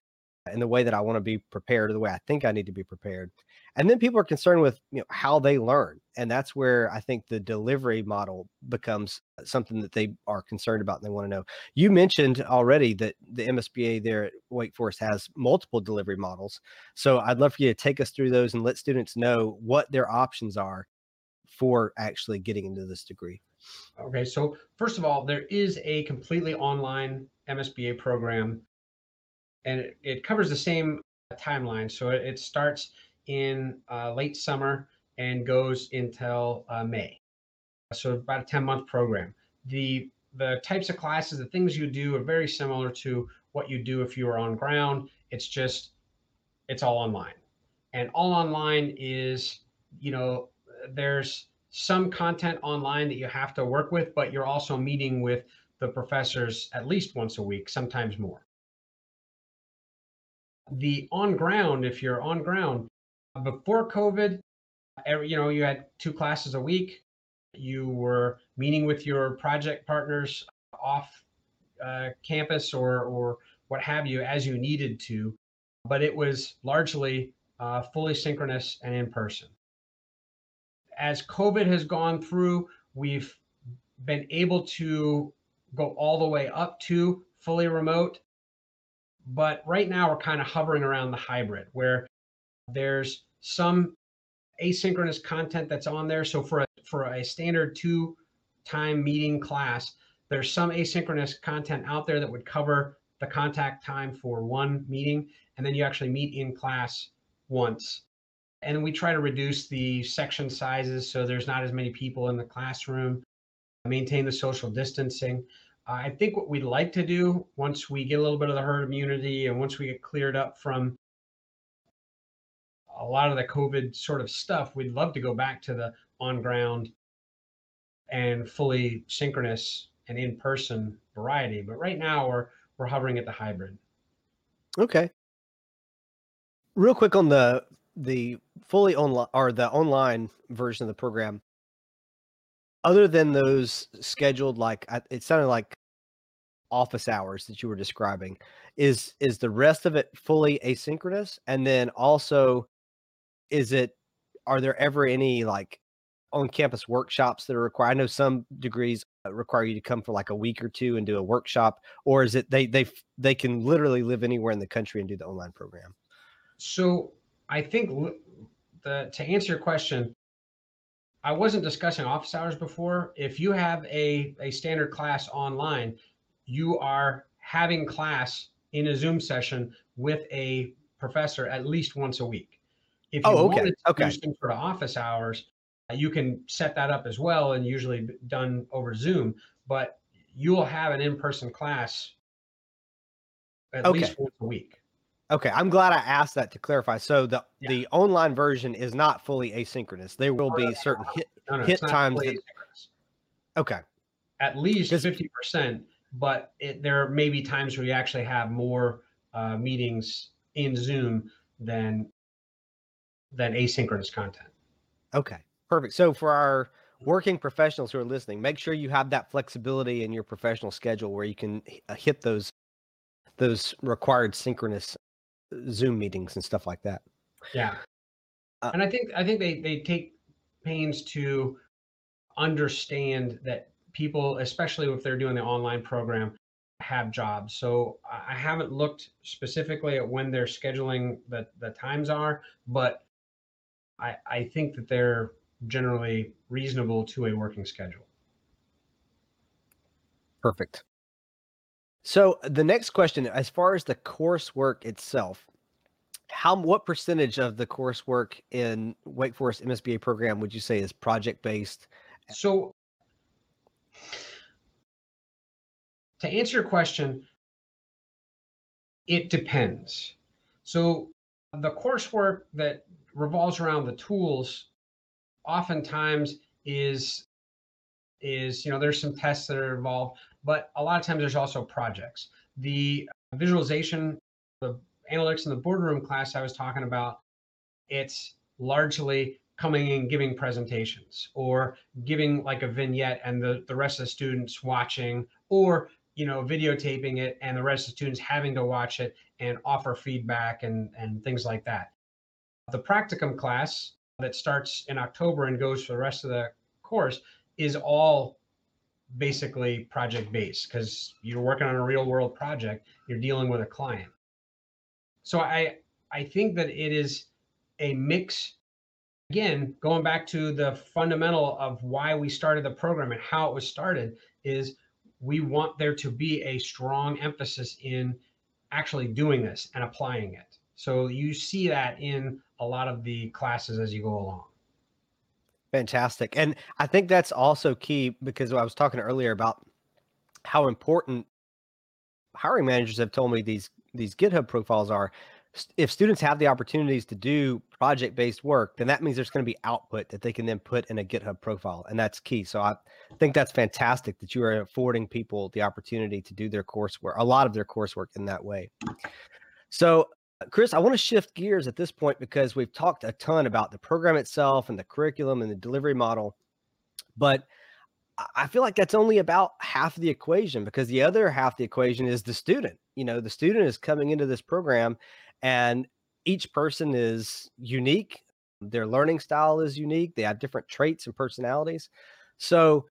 in the way that I want to be prepared, or the way I think I need to be prepared? And then people are concerned with you know how they learn, and that's where I think the delivery model becomes something that they are concerned about and they want to know. You mentioned already that the MSBA there at Wake Forest has multiple delivery models, so I'd love for you to take us through those and let students know what their options are for actually getting into this degree. Okay, so first of all, there is a completely online MSBA program, and it, it covers the same timeline. So it, it starts in uh, late summer and goes until uh, May. So about a 10 month program. The the types of classes, the things you do are very similar to what you do if you were on ground. It's just it's all online. And all online is, you know, there's some content online that you have to work with, but you're also meeting with the professors at least once a week, sometimes more. The on ground, if you're on ground, before COVID, every, you know, you had two classes a week. You were meeting with your project partners off uh, campus or or what have you as you needed to, but it was largely uh, fully synchronous and in person. As COVID has gone through, we've been able to go all the way up to fully remote. But right now, we're kind of hovering around the hybrid where there's some asynchronous content that's on there. So for a, for a standard two time meeting class, there's some asynchronous content out there that would cover the contact time for one meeting. And then you actually meet in class once. And we try to reduce the section sizes so there's not as many people in the classroom, maintain the social distancing. I think what we'd like to do once we get a little bit of the herd immunity and once we get cleared up from a lot of the COVID sort of stuff, we'd love to go back to the on ground and fully synchronous and in person variety. But right now we're we're hovering at the hybrid. Okay. Real quick on the the fully online or the online version of the program. Other than those scheduled, like it sounded like office hours that you were describing, is is the rest of it fully asynchronous? And then also is it are there ever any like on campus workshops that are required? I know some degrees uh, require you to come for like a week or two and do a workshop, or is it they they they can literally live anywhere in the country and do the online program? So I think the to answer your question, I wasn't discussing office hours before. If you have a a standard class online, you are having class in a Zoom session with a professor at least once a week. If you oh, okay. wanted to okay. do some sort of office hours, uh, you can set that up as well and usually done over Zoom, but you'll have an in-person class at okay. least once a week. Okay, I'm glad I asked that to clarify. So the yeah. the online version is not fully asynchronous. There will be certain hit no, no, hit times. That, okay. At least fifty percent, but it, there may be times where you actually have more uh, meetings in Zoom than than asynchronous content. Okay, perfect. So for our working professionals who are listening, make sure you have that flexibility in your professional schedule where you can uh, hit those those required synchronous uh, Zoom meetings and stuff like that. Yeah. Uh, and I think I think they they take pains to understand that people, especially if they're doing the online program, have jobs. So I haven't looked specifically at when they're scheduling the, the times are, but I, I think that they're generally reasonable to a working schedule. Perfect. So the next question, as far as the coursework itself, how what percentage of the coursework in Wake Forest MSBA program would you say is project based? So to answer your question, it depends. So the coursework that revolves around the tools oftentimes is is you know there's some tests that are involved but a lot of times there's also projects. The visualization the analytics in the boardroom class i was talking about it's largely coming and giving presentations or giving like a vignette and the, the rest of the students watching or you know videotaping it and the rest of the students having to watch it and offer feedback and and things like that the practicum class that starts in october and goes for the rest of the course is all basically project based because you're working on a real world project you're dealing with a client so i i think that it is a mix again going back to the fundamental of why we started the program and how it was started is we want there to be a strong emphasis in actually doing this and applying it. So you see that in a lot of the classes as you go along. Fantastic. And I think that's also key because I was talking earlier about how important hiring managers have told me these these GitHub profiles are if students have the opportunities to do project based work, then that means there's going to be output that they can then put in a GitHub profile. And that's key. So I think that's fantastic that you are affording people the opportunity to do their coursework, a lot of their coursework in that way. So, Chris, I want to shift gears at this point because we've talked a ton about the program itself and the curriculum and the delivery model. But I feel like that's only about half of the equation because the other half of the equation is the student. You know, the student is coming into this program and each person is unique. Their learning style is unique. They have different traits and personalities. So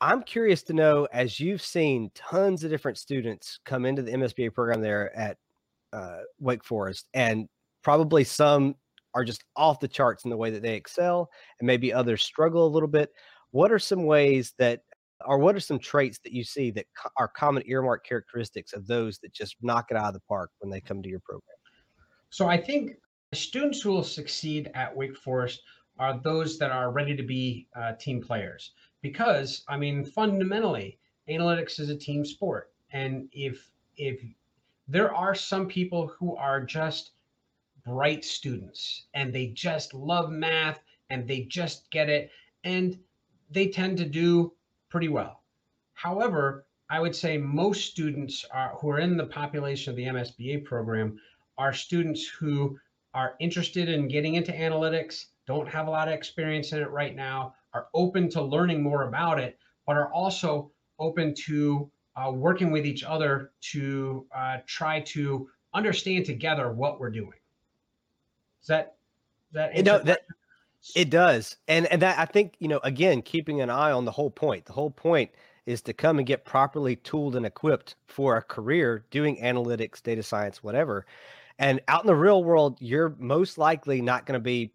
I'm curious to know, as you've seen tons of different students come into the MSBA program there at uh, Wake Forest, and probably some are just off the charts in the way that they excel, and maybe others struggle a little bit. What are some ways that, or what are some traits that you see that co- are common earmark characteristics of those that just knock it out of the park when they come to your program? So I think students who will succeed at Wake Forest are those that are ready to be uh, team players. Because I mean, fundamentally, analytics is a team sport, and if if there are some people who are just bright students and they just love math and they just get it and they tend to do pretty well. However, I would say most students are, who are in the population of the MSBA program are students who are interested in getting into analytics, don't have a lot of experience in it right now, are open to learning more about it, but are also open to uh, working with each other to uh, try to understand together what we're doing. Is that that? You know, that it does, and and that I think you know again keeping an eye on the whole point. The whole point is to come and get properly tooled and equipped for a career doing analytics, data science, whatever. And out in the real world, you're most likely not going to be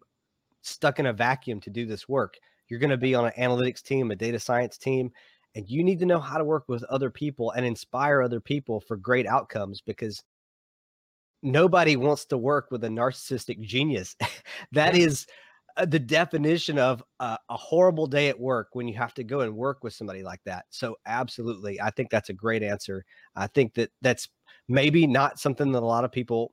stuck in a vacuum to do this work. You're going to be on an analytics team, a data science team, and you need to know how to work with other people and inspire other people for great outcomes because nobody wants to work with a narcissistic genius. that is uh, the definition of a, a, horrible day at work when you have to go and work with somebody like that. So absolutely, I think that's a great answer. I think that that's maybe not something that a lot of people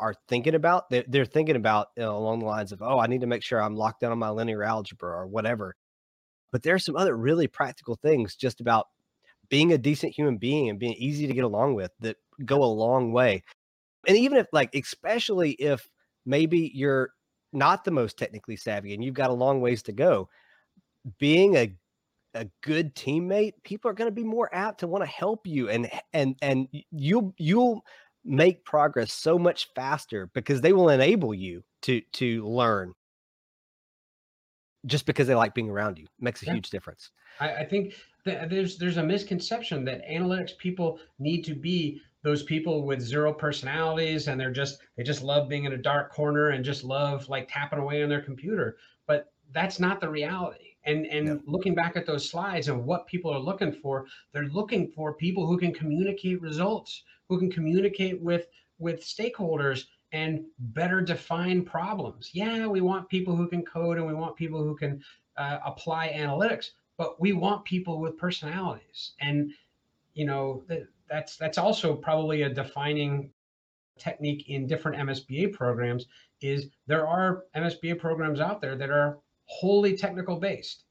are thinking about. They're, they're thinking about you know, along the lines of, oh, I need to make sure I'm locked down on my linear algebra or whatever. But there's some other really practical things just about being a decent human being and being easy to get along with that go a long way. And even if, like, especially if maybe you're not the most technically savvy and you've got a long ways to go, being a a good teammate, people are going to be more apt to want to help you and and and you'll you'll make progress so much faster because they will enable you to to learn just because they like being around you makes a yeah. huge difference. I, I think there's there's a misconception that analytics people need to be those people with zero personalities and they're just they just love being in a dark corner and just love like tapping away on their computer but that's not the reality and and no. looking back at those slides and what people are looking for they're looking for people who can communicate results who can communicate with with stakeholders and better define problems. Yeah we want people who can code and we want people who can uh, apply analytics but we want people with personalities. And you know that's that's also probably a defining technique in different MSBA programs is there are MSBA programs out there that are wholly technical based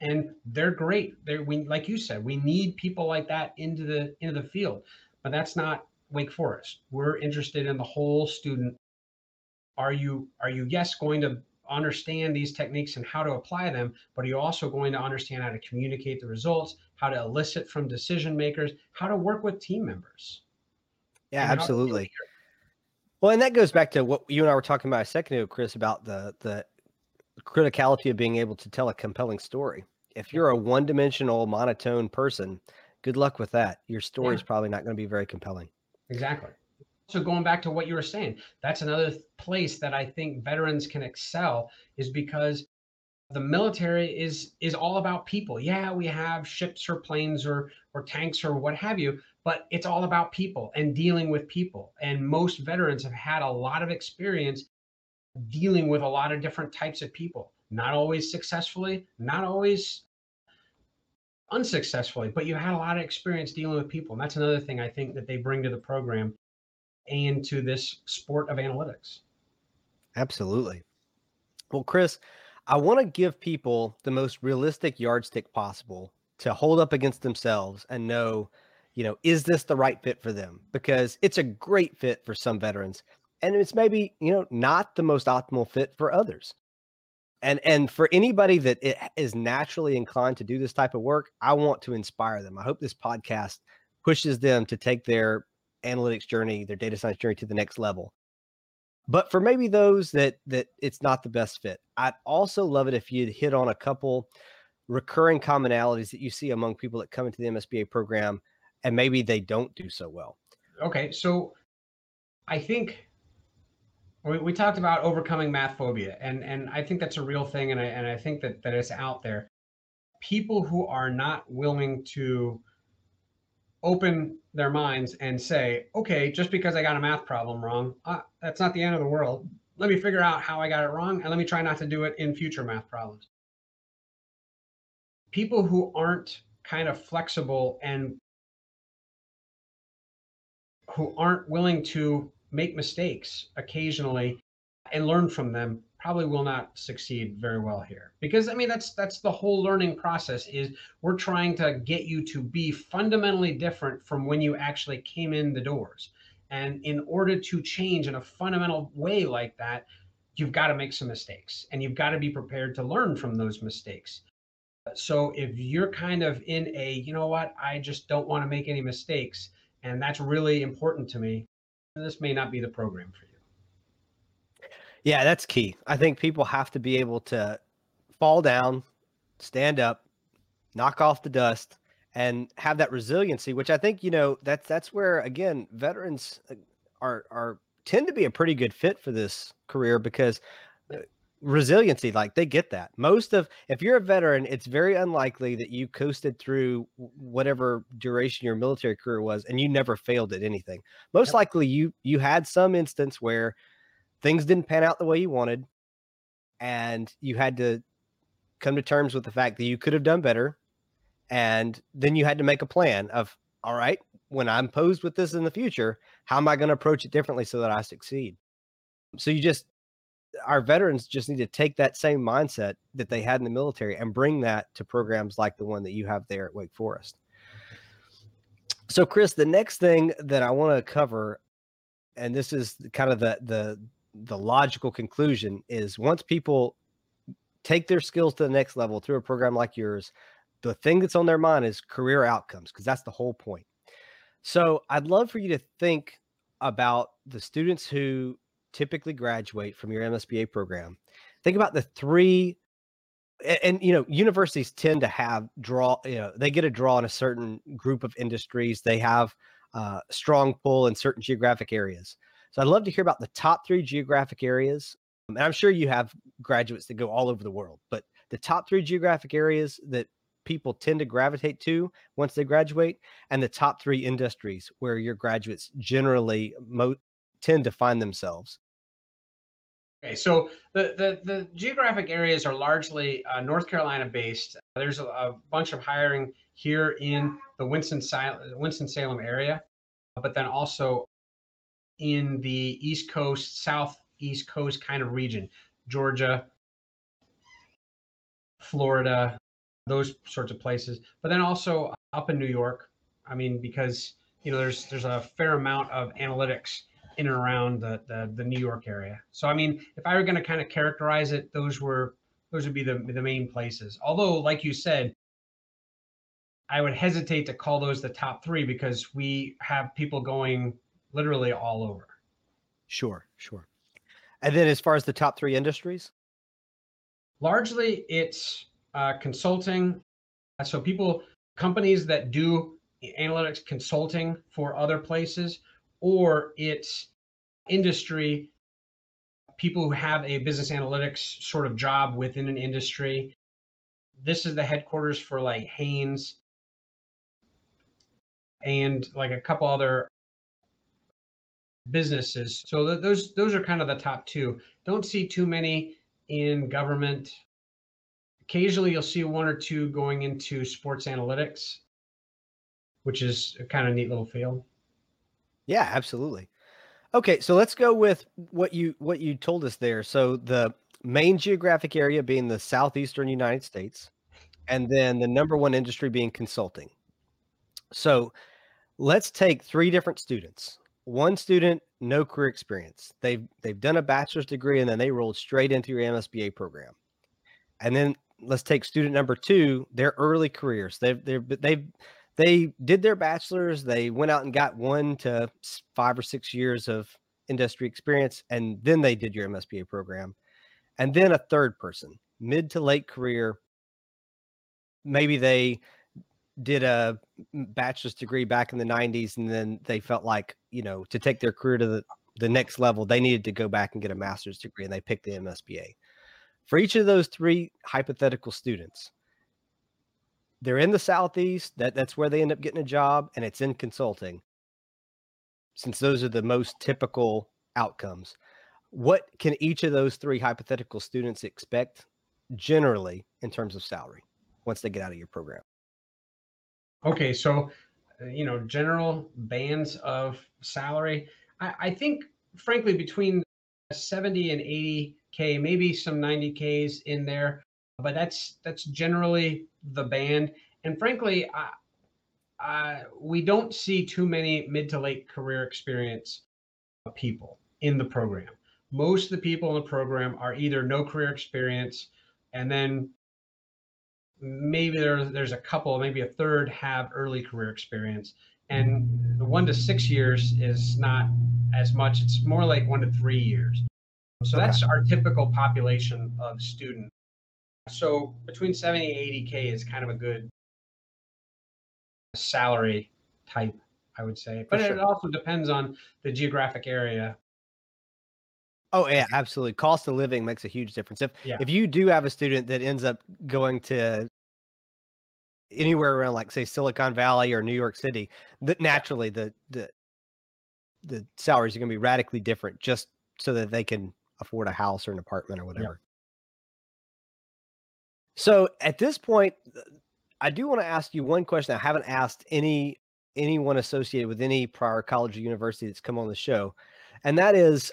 and they're great. They're we like you said we need people like that into the into the field but that's not wake forest we're interested in the whole student are you are you yes going to understand these techniques and how to apply them, but are you also going to understand how to communicate the results, how to elicit from decision makers, how to work with team members? Yeah, absolutely. Well, and that goes back to what you and I were talking about a second ago, Chris, about the the criticality of being able to tell a compelling story. If you're a one-dimensional, monotone person, good luck with that. Your story is probably not going to be very compelling. Exactly. So going back to what you were saying that's another place that i think veterans can excel is because the military is is all about people. Yeah we have ships or planes or or tanks or what have you but it's all about people and dealing with people. And most veterans have had a lot of experience dealing with a lot of different types of people. Not always successfully not always unsuccessfully but you had a lot of experience dealing with people and that's another thing i think that they bring to the program and to this sport of analytics. Absolutely. Well, Chris, I want to give people the most realistic yardstick possible to hold up against themselves and know, you know, is this the right fit for them? Because it's a great fit for some veterans and it's maybe, you know, not the most optimal fit for others. And and for anybody that is naturally inclined to do this type of work, I want to inspire them. I hope this podcast pushes them to take their analytics journey, their data science journey to the next level. But for maybe those that that it's not the best fit, I'd also love it if you'd hit on a couple recurring commonalities that you see among people that come into the MSBA program and maybe they don't do so well. Okay, so I think we, we talked about overcoming math phobia, and and I think that's a real thing, and I and I think that that it's out there. People who are not willing to open their minds and say, okay, just because I got a math problem wrong, uh, that's not the end of the world. Let me figure out how I got it wrong and let me try not to do it in future math problems. People who aren't kind of flexible and who aren't willing to make mistakes occasionally and learn from them probably will not succeed very well here. Because i mean that's that's the whole learning process is we're trying to get you to be fundamentally different from when you actually came in the doors. And in order to change in a fundamental way like that you've got to make some mistakes and you've got to be prepared to learn from those mistakes. So if you're kind of in a you know what? I just don't want to make any mistakes and that's really important to me this may not be the program for you yeah, that's key. I think people have to be able to fall down, stand up, knock off the dust, and have that resiliency. Which I think you know that's that's where again veterans uh, are are tend to be a pretty good fit for this career because uh, resiliency like they get that. Most of if you're a veteran it's very unlikely that you coasted through whatever duration your military career was and you never failed at anything. Most yep. likely you you had some instance where things didn't pan out the way you wanted and you had to come to terms with the fact that you could have done better and then you had to make a plan of all right when i'm posed with this in the future how am i going to approach it differently so that i succeed? So you just our veterans just need to take that same mindset that they had in the military and bring that to programs like the one that you have there at wake forest so chris the next thing that i want to cover and this is kind of the the the logical conclusion is once people take their skills to the next level through a program like yours, the thing that's on their mind is career outcomes because that's the whole point. So I'd love for you to think about the students who typically graduate from your MSBA program. Think about the three and, and, you know universities tend to have draw you know they get a draw in a certain group of industries they have uh, strong pull in certain geographic areas so i'd love to hear about the top three geographic areas and i'm sure you have graduates that go all over the world but the top three geographic areas that people tend to gravitate to once they graduate and the top three industries where your graduates generally mo- tend to find themselves Okay, so the, the, the geographic areas are largely uh, North Carolina based. There's a, a, bunch of hiring here in the Winston Winston Salem area, but then also in the East Coast, Southeast Coast kind of region, Georgia, Florida, those sorts of places. But then also up in New York. I mean, because you know there's there's a fair amount of analytics in and around the, the, the New York area. So I mean, if I were going to kind of characterize it, those were those would be the the main places. Although, like you said, I would hesitate to call those the top three because we have people going literally all over. Sure, sure. And then as far as the top three industries, largely it's uh, consulting. So people, companies that do analytics consulting for other places, or it's industry, people who have a business analytics sort of job within an industry. This is the headquarters for like Hanes and like a couple other businesses. So th- those those are kind of the top two. Don't see too many in government. Occasionally, you'll see one or two going into sports analytics, which is a kind of neat little field. Yeah, absolutely. Okay, so let's go with what you what you told us there. So the main geographic area being the southeastern United States, and then the number one industry being consulting. So let's take three different students. One student, no career experience. They've they've done a bachelor's degree and then they rolled straight into your MSBA program. And then let's take student number two, their early careers. They've they've they've they did their bachelor's, they went out and got one to five or six years of industry experience, and then they did your MSBA program. And then a third person, mid to late career, maybe they did a bachelor's degree back in the 90s and then they felt like you know to take their career to the, the next level they needed to go back and get a master's degree and they picked the msba for each of those three hypothetical students they're in the southeast. That that's where they end up getting a job, and it's in consulting. Since those are the most typical outcomes, what can each of those three hypothetical students expect generally in terms of salary once they get out of your program? Okay, so uh, you know general bands of salary. I, I think, frankly, between 70 and 80k, maybe some 90ks in there but that's that's generally the band. And frankly, I, I, we don't see too many mid to late career experience people in the program. Most of the people in the program are either no career experience, and then maybe there's there's a couple, maybe a third have early career experience. And the one to six years is not as much. It's more like one to three years. So okay. that's our typical population of student so between 70 and 80K is kind of a good salary type, I would say. But sure. it also depends on the geographic area. Oh yeah, absolutely. Cost of living makes a huge difference. If yeah. if you do have a student that ends up going to anywhere around like say Silicon Valley or New York City, that naturally the the the salaries are going to be radically different just so that they can afford a house or an apartment or whatever. So at this point, uh, I do want to ask you one question I haven't asked any anyone associated with any prior college or university that's come on the show, and that is,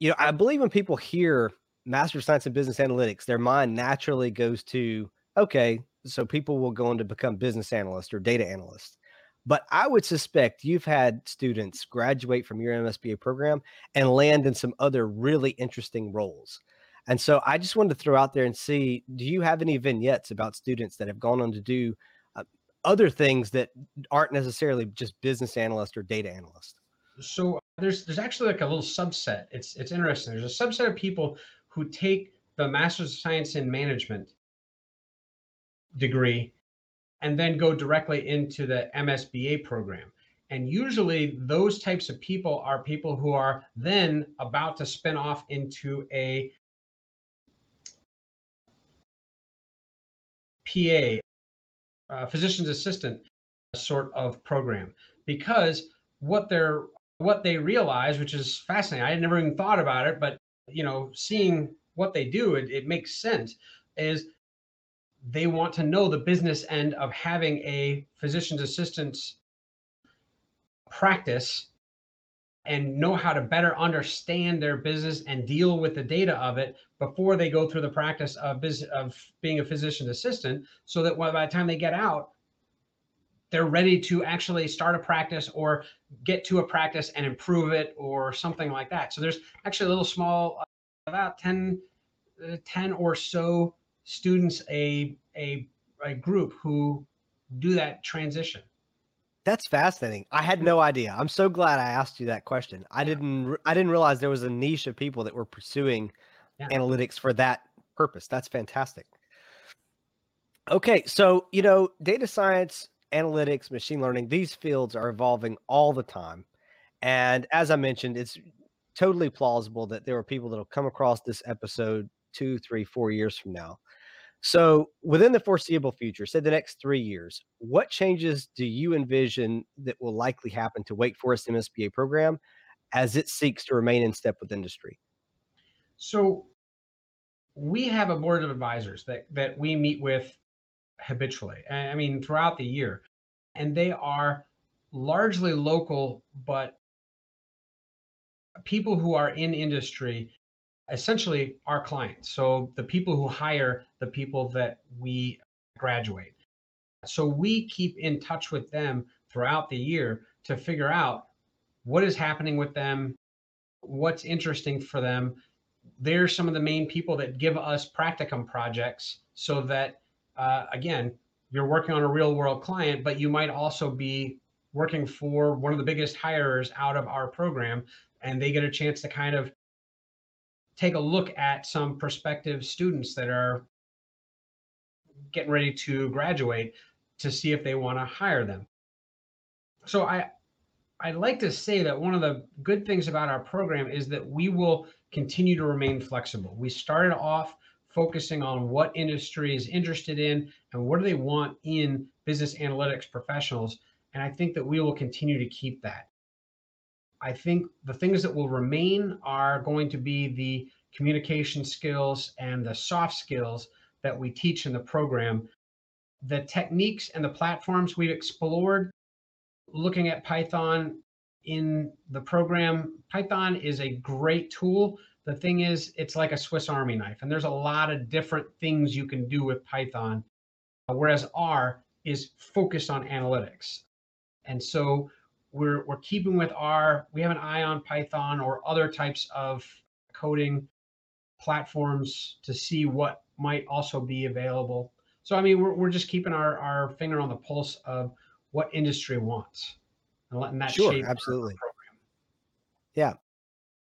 you know, I believe when people hear Master of Science in Business Analytics, their mind naturally goes to, okay, so people will go on to become business analysts or data analysts. but I would suspect you've had students graduate from your MSBA program and land in some other really interesting roles. And so I just wanted to throw out there and see, do you have any vignettes about students that have gone on to do uh, other things that aren't necessarily just business analyst or data analyst? So there's there's actually like a little subset. It's it's interesting. There's a subset of people who take the Master's of Science in Management degree and then go directly into the MSBA program. And usually those types of people are people who are then about to spin off into a PA, uh, physician's assistant sort of program, because what they're what they realize, which is fascinating. I had never even thought about it, but you know, seeing what they do, it, it makes sense. Is they want to know the business end of having a physician's assistant practice and know how to better understand their business and deal with the data of it before they go through the practice of business of being a physician assistant so that by the time they get out they're ready to actually start a practice or get to a practice and improve it or something like that. So there's actually a little small uh, about 10 uh, 10 or so students a a, a group who do that transition that's fascinating. I had no idea. I'm so glad I asked you that question. I didn't I didn't realize there was a niche of people that were pursuing yeah. analytics for that purpose. That's fantastic. Okay, so, you know, data science, analytics, machine learning, these fields are evolving all the time. And as I mentioned, it's totally plausible that there are people that'll come across this episode two, three, four years from now so, within the foreseeable future, say the next three years, what changes do you envision that will likely happen to Wake Forest MSBA program as it seeks to remain in step with industry? So, we have a board of advisors that that we meet with habitually. I mean, throughout the year, and they are largely local, but people who are in industry essentially our clients. So the people who hire the people that we graduate. So we keep in touch with them throughout the year to figure out what is happening with them, what's interesting for them. They're some of the main people that give us practicum projects so that, uh, again, you're working on a real world client, but you might also be working for one of the biggest hirers out of our program and they get a chance to kind of take a look at some prospective students that are getting ready to graduate to see if they want to hire them. So I I'd like to say that one of the good things about our program is that we will continue to remain flexible. We started off focusing on what industry is interested in and what do they want in business analytics professionals and I think that we will continue to keep that. I think the things that will remain are going to be the communication skills and the soft skills that we teach in the program. The techniques and the platforms we've explored looking at Python in the program, Python is a great tool. The thing is, it's like a Swiss Army knife, and there's a lot of different things you can do with Python, whereas R is focused on analytics. And so we're we're keeping with R. We have an eye on Python or other types of coding platforms to see what might also be available. So I mean, we're we're just keeping our our finger on the pulse of what industry wants and letting that sure, shape absolutely. Yeah.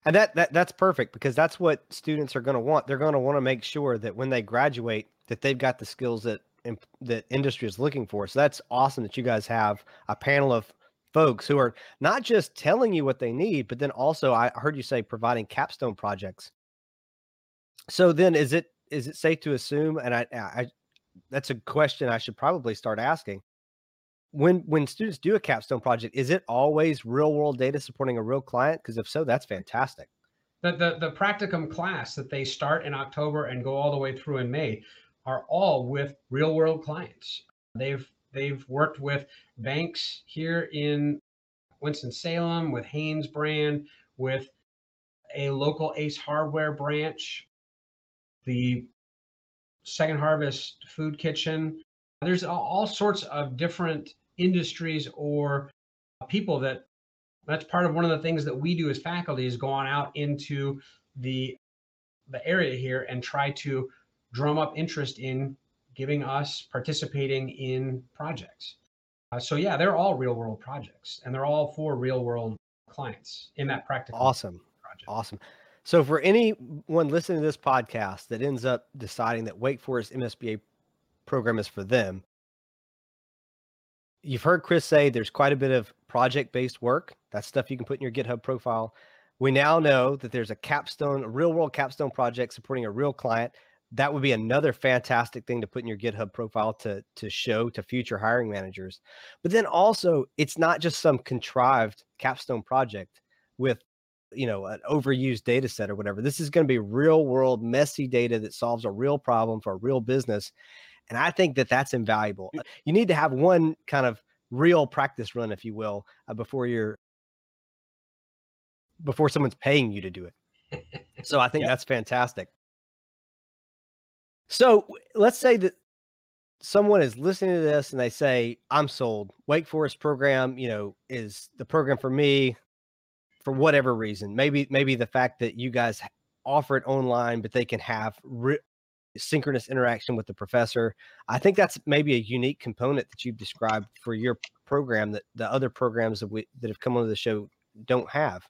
And that, that that's perfect because that's what students are going to want. They're going to want to make sure that when they graduate that they've got the skills that that industry is looking for. So that's awesome that you guys have a panel of folks who are not just telling you what they need, but then also I heard you say providing capstone projects. So then is it is it safe to assume and I I that's a question I should probably start asking. When when students do a capstone project, is it always real world data supporting a real client? Because if so, that's fantastic. The, the the practicum class that they start in October and go all the way through in May are all with real world clients. They've They've worked with banks here in Winston-Salem, with Hanes brand, with a local Ace Hardware branch, the Second Harvest Food Kitchen. There's all sorts of different industries or people that that's part of one of the things that we do as faculty is go on out into the the area here and try to drum up interest in giving us participating in projects. Uh, so yeah, they're all real world projects and they're all for real world clients in that practical Awesome. project. Awesome. So for anyone listening to this podcast that ends up deciding that Wake Forest MSBA program is for them, you've heard Chris say there's quite a bit of project-based work. That's stuff you can put in your GitHub profile. We now know that there's a capstone, a real world capstone project supporting a real client. That would be another fantastic thing to put in your GitHub profile to to show to future hiring managers. But then also, it's not just some contrived capstone project with you know an overused data set or whatever. This is going to be real world messy data that solves a real problem for a real business. And I think that that's invaluable. You need to have one kind of real practice run, if you will, uh, before you're before someone's paying you to do it. So I think that's fantastic. So let's say that someone is listening to this and they say, I'm sold. Wake Forest program, you know, is the program for me for whatever reason. Maybe, maybe the fact that you guys offer it online, but they can have re- synchronous interaction with the professor. I think that's maybe a unique component that you've described for your program that the other programs that we that have come onto the show don't have.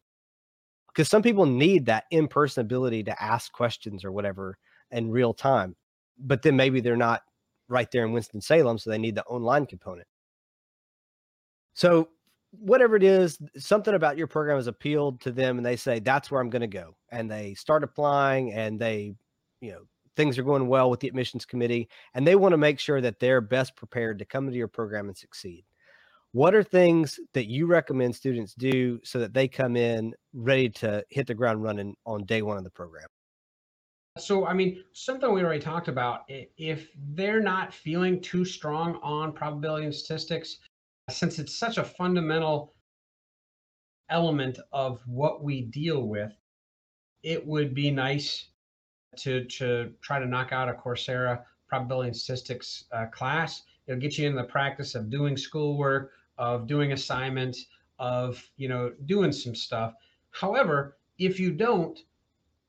Because some people need that in-person ability to ask questions or whatever in real time, but then maybe they're not right there in Winston-Salem, so they need the online component. So whatever it is, something about your program has appealed to them and they say, that's where I'm going to go. And they start applying and they, you know, things are going well with the admissions committee and they want to make sure that they're best prepared to come into your program and succeed. What are things that you recommend students do so that they come in ready to hit the ground running on day one of the program? So, I mean, something we already talked about, if they're not feeling too strong on probability and statistics, since it's such a fundamental element of what we deal with, it would be nice to, to try to knock out a Coursera probability and statistics uh, class. It'll get you in the practice of doing schoolwork, of doing assignments, of, you know, doing some stuff. However, if you don't,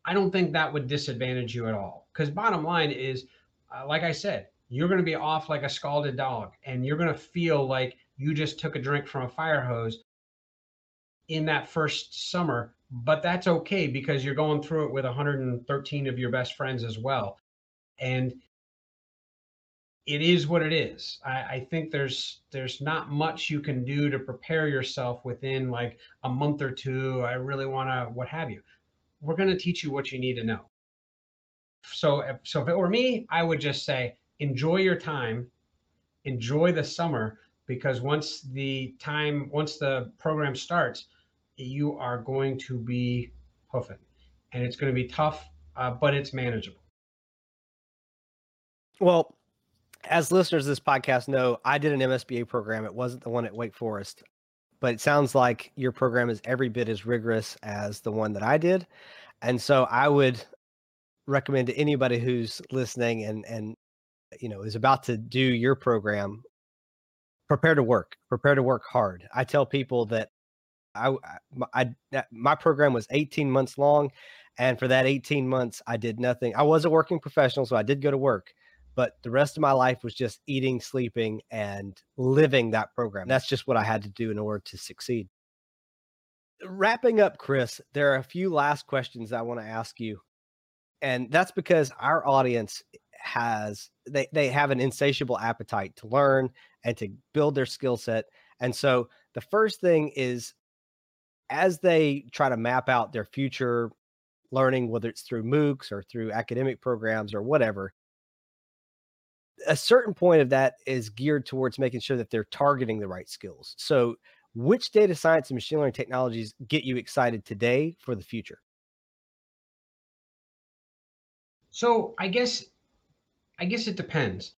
I don't think that would disadvantage you at all. Because bottom line is, uh, like I said, you're going to be off like a scalded dog, and you're going to feel like you just took a drink from a fire hose in that first summer. But that's okay because you're going through it with 113 of your best friends as well, and it is what it is. I, I think there's there's not much you can do to prepare yourself within like a month or two. I really want to what have you we're going to teach you what you need to know. So, if, so if it were me, I would just say, enjoy your time, enjoy the summer, because once the time, once the program starts, you are going to be hoofing, and it's going to be tough, uh, but it's manageable. Well, as listeners of this podcast know, I did an MSBA program. It wasn't the one at Wake Forest, but it sounds like your program is every bit as rigorous as the one that I did. And so I would recommend to anybody who's listening and and you know is about to do your program prepare to work prepare to work hard i tell people that i I- my program was 18 months long and for that 18 months i did nothing i was a working professional so i did go to work but the rest of my life was just eating sleeping and living that program. That's just what i had to do in order to succeed. Wrapping up chris there are a few last questions i want to ask you and that's because our audience has they they have an insatiable appetite to learn and to build their skill set and so the first thing is as they try to map out their future learning whether it's through moocs or through academic programs or whatever a certain point of that is geared towards making sure that they're targeting the right skills so which data science and machine learning technologies get you excited today for the future So I guess I guess it depends.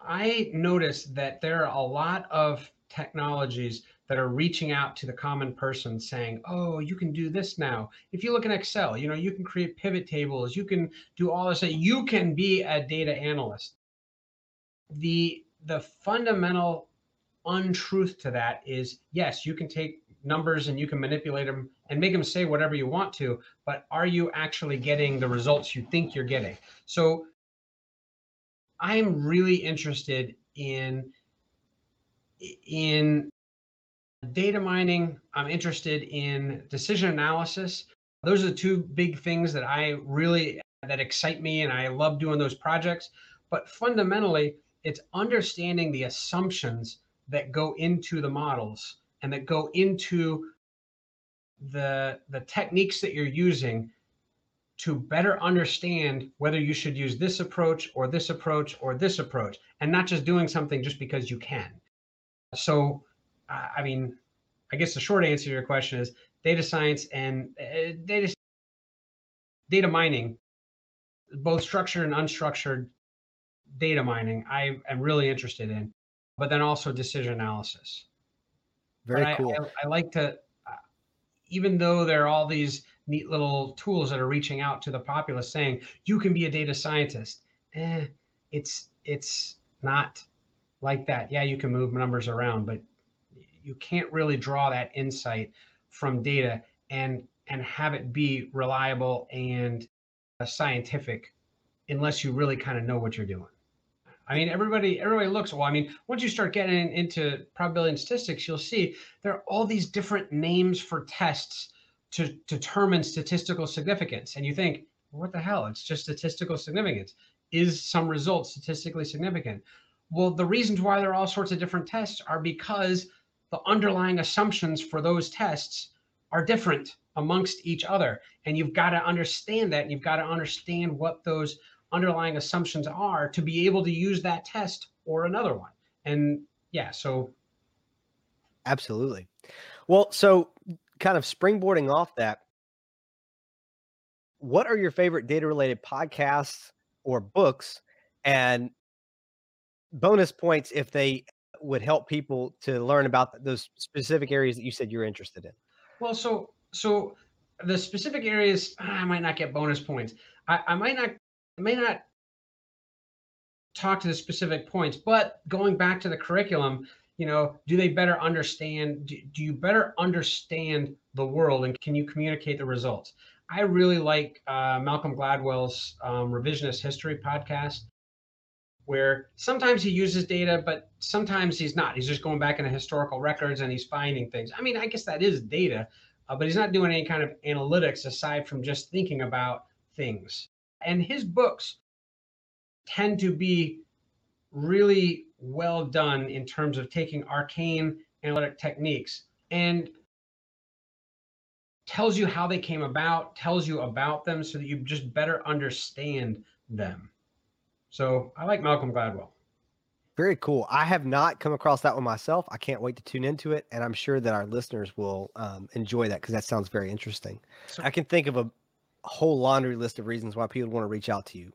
I noticed that there are a lot of technologies that are reaching out to the common person saying, "Oh, you can do this now. If you look in Excel, you know, you can create pivot tables, you can do all this. You can be a data analyst." The the fundamental untruth to that is yes, you can take numbers and you can manipulate them and make them say whatever you want to, but are you actually getting the results you think you're getting? So I am really interested in in data mining. I'm interested in decision analysis. Those are the two big things that I really that excite me and I love doing those projects. But fundamentally, it's understanding the assumptions that go into the models and that go into the the techniques that you're using to better understand whether you should use this approach or this approach or this approach and not just doing something just because you can so i mean i guess the short answer to your question is data science and uh, data data mining both structured and unstructured data mining i am really interested in but then also decision analysis very but cool. I, I, I like to, uh, even though there are all these neat little tools that are reaching out to the populace saying you can be a data scientist. Eh, it's it's not like that. Yeah, you can move numbers around, but you can't really draw that insight from data and and have it be reliable and uh, scientific unless you really kind of know what you're doing. I mean, everybody everybody looks. Well, I mean, once you start getting into probability and statistics, you'll see there are all these different names for tests to determine statistical significance, and you think, what the hell? It's just statistical significance. Is some result statistically significant? Well, the reasons why there are all sorts of different tests are because the underlying assumptions for those tests are different amongst each other, and you've got to understand that. And you've got to understand what those underlying assumptions are to be able to use that test or another one. And yeah, so absolutely. Well, so kind of springboarding off that, what are your favorite data related podcasts or books and bonus points if they would help people to learn about those specific areas that you said you're interested in? Well, so so the specific areas I might not get bonus points. I, I might not I may not talk to the specific points, but going back to the curriculum, you know, do they better understand? Do, do you better understand the world and can you communicate the results? I really like uh, Malcolm Gladwell's um, revisionist history podcast, where sometimes he uses data, but sometimes he's not. He's just going back into historical records and he's finding things. I mean, I guess that is data, uh, but he's not doing any kind of analytics aside from just thinking about things. And his books tend to be really well done in terms of taking arcane analytic techniques and tells you how they came about, tells you about them so that you just better understand them. So I like Malcolm Gladwell. Very cool. I have not come across that one myself. I can't wait to tune into it, and I'm sure that our listeners will um, enjoy that because that sounds very interesting. So, I can think of a whole laundry list of reasons why people want to reach out to you.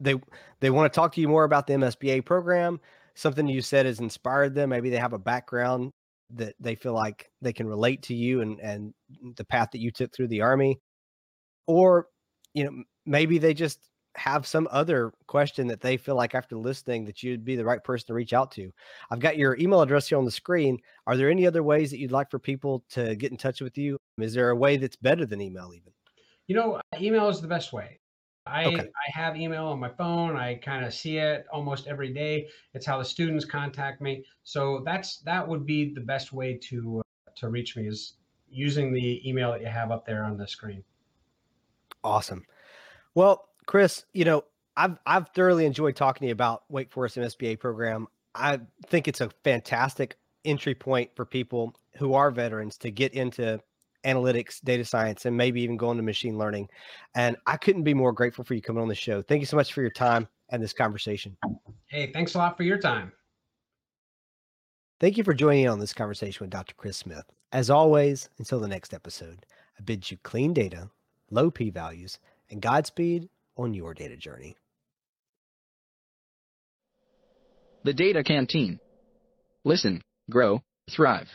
They they want to talk to you more about the MSBA program. Something you said has inspired them. Maybe they have a background that they feel like they can relate to you and and the path that you took through the army, or you know maybe they just have some other question that they feel like after listening that you'd be the right person to reach out to. I've got your email address here on the screen. Are there any other ways that you'd like for people to get in touch with you? Is there a way that's better than email even? You know, email is the best way. I okay. I have email on my phone. I kind of see it almost every day. It's how the students contact me. So that's that would be the best way to uh, to reach me is using the email that you have up there on the screen. Awesome. Well, Chris, you know, I've I've thoroughly enjoyed talking to you about Wake Forest MSBA program. I think it's a fantastic entry point for people who are veterans to get into analytics, data science, and maybe even go into machine learning. And I couldn't be more grateful for you coming on the show. Thank you so much for your time and this conversation. Hey, thanks a lot for your time. Thank you for joining in on this conversation with Dr. Chris Smith. As always, until the next episode, I bid you clean data, low p values, and Godspeed on your data journey. The Data Canteen. Listen, grow, thrive.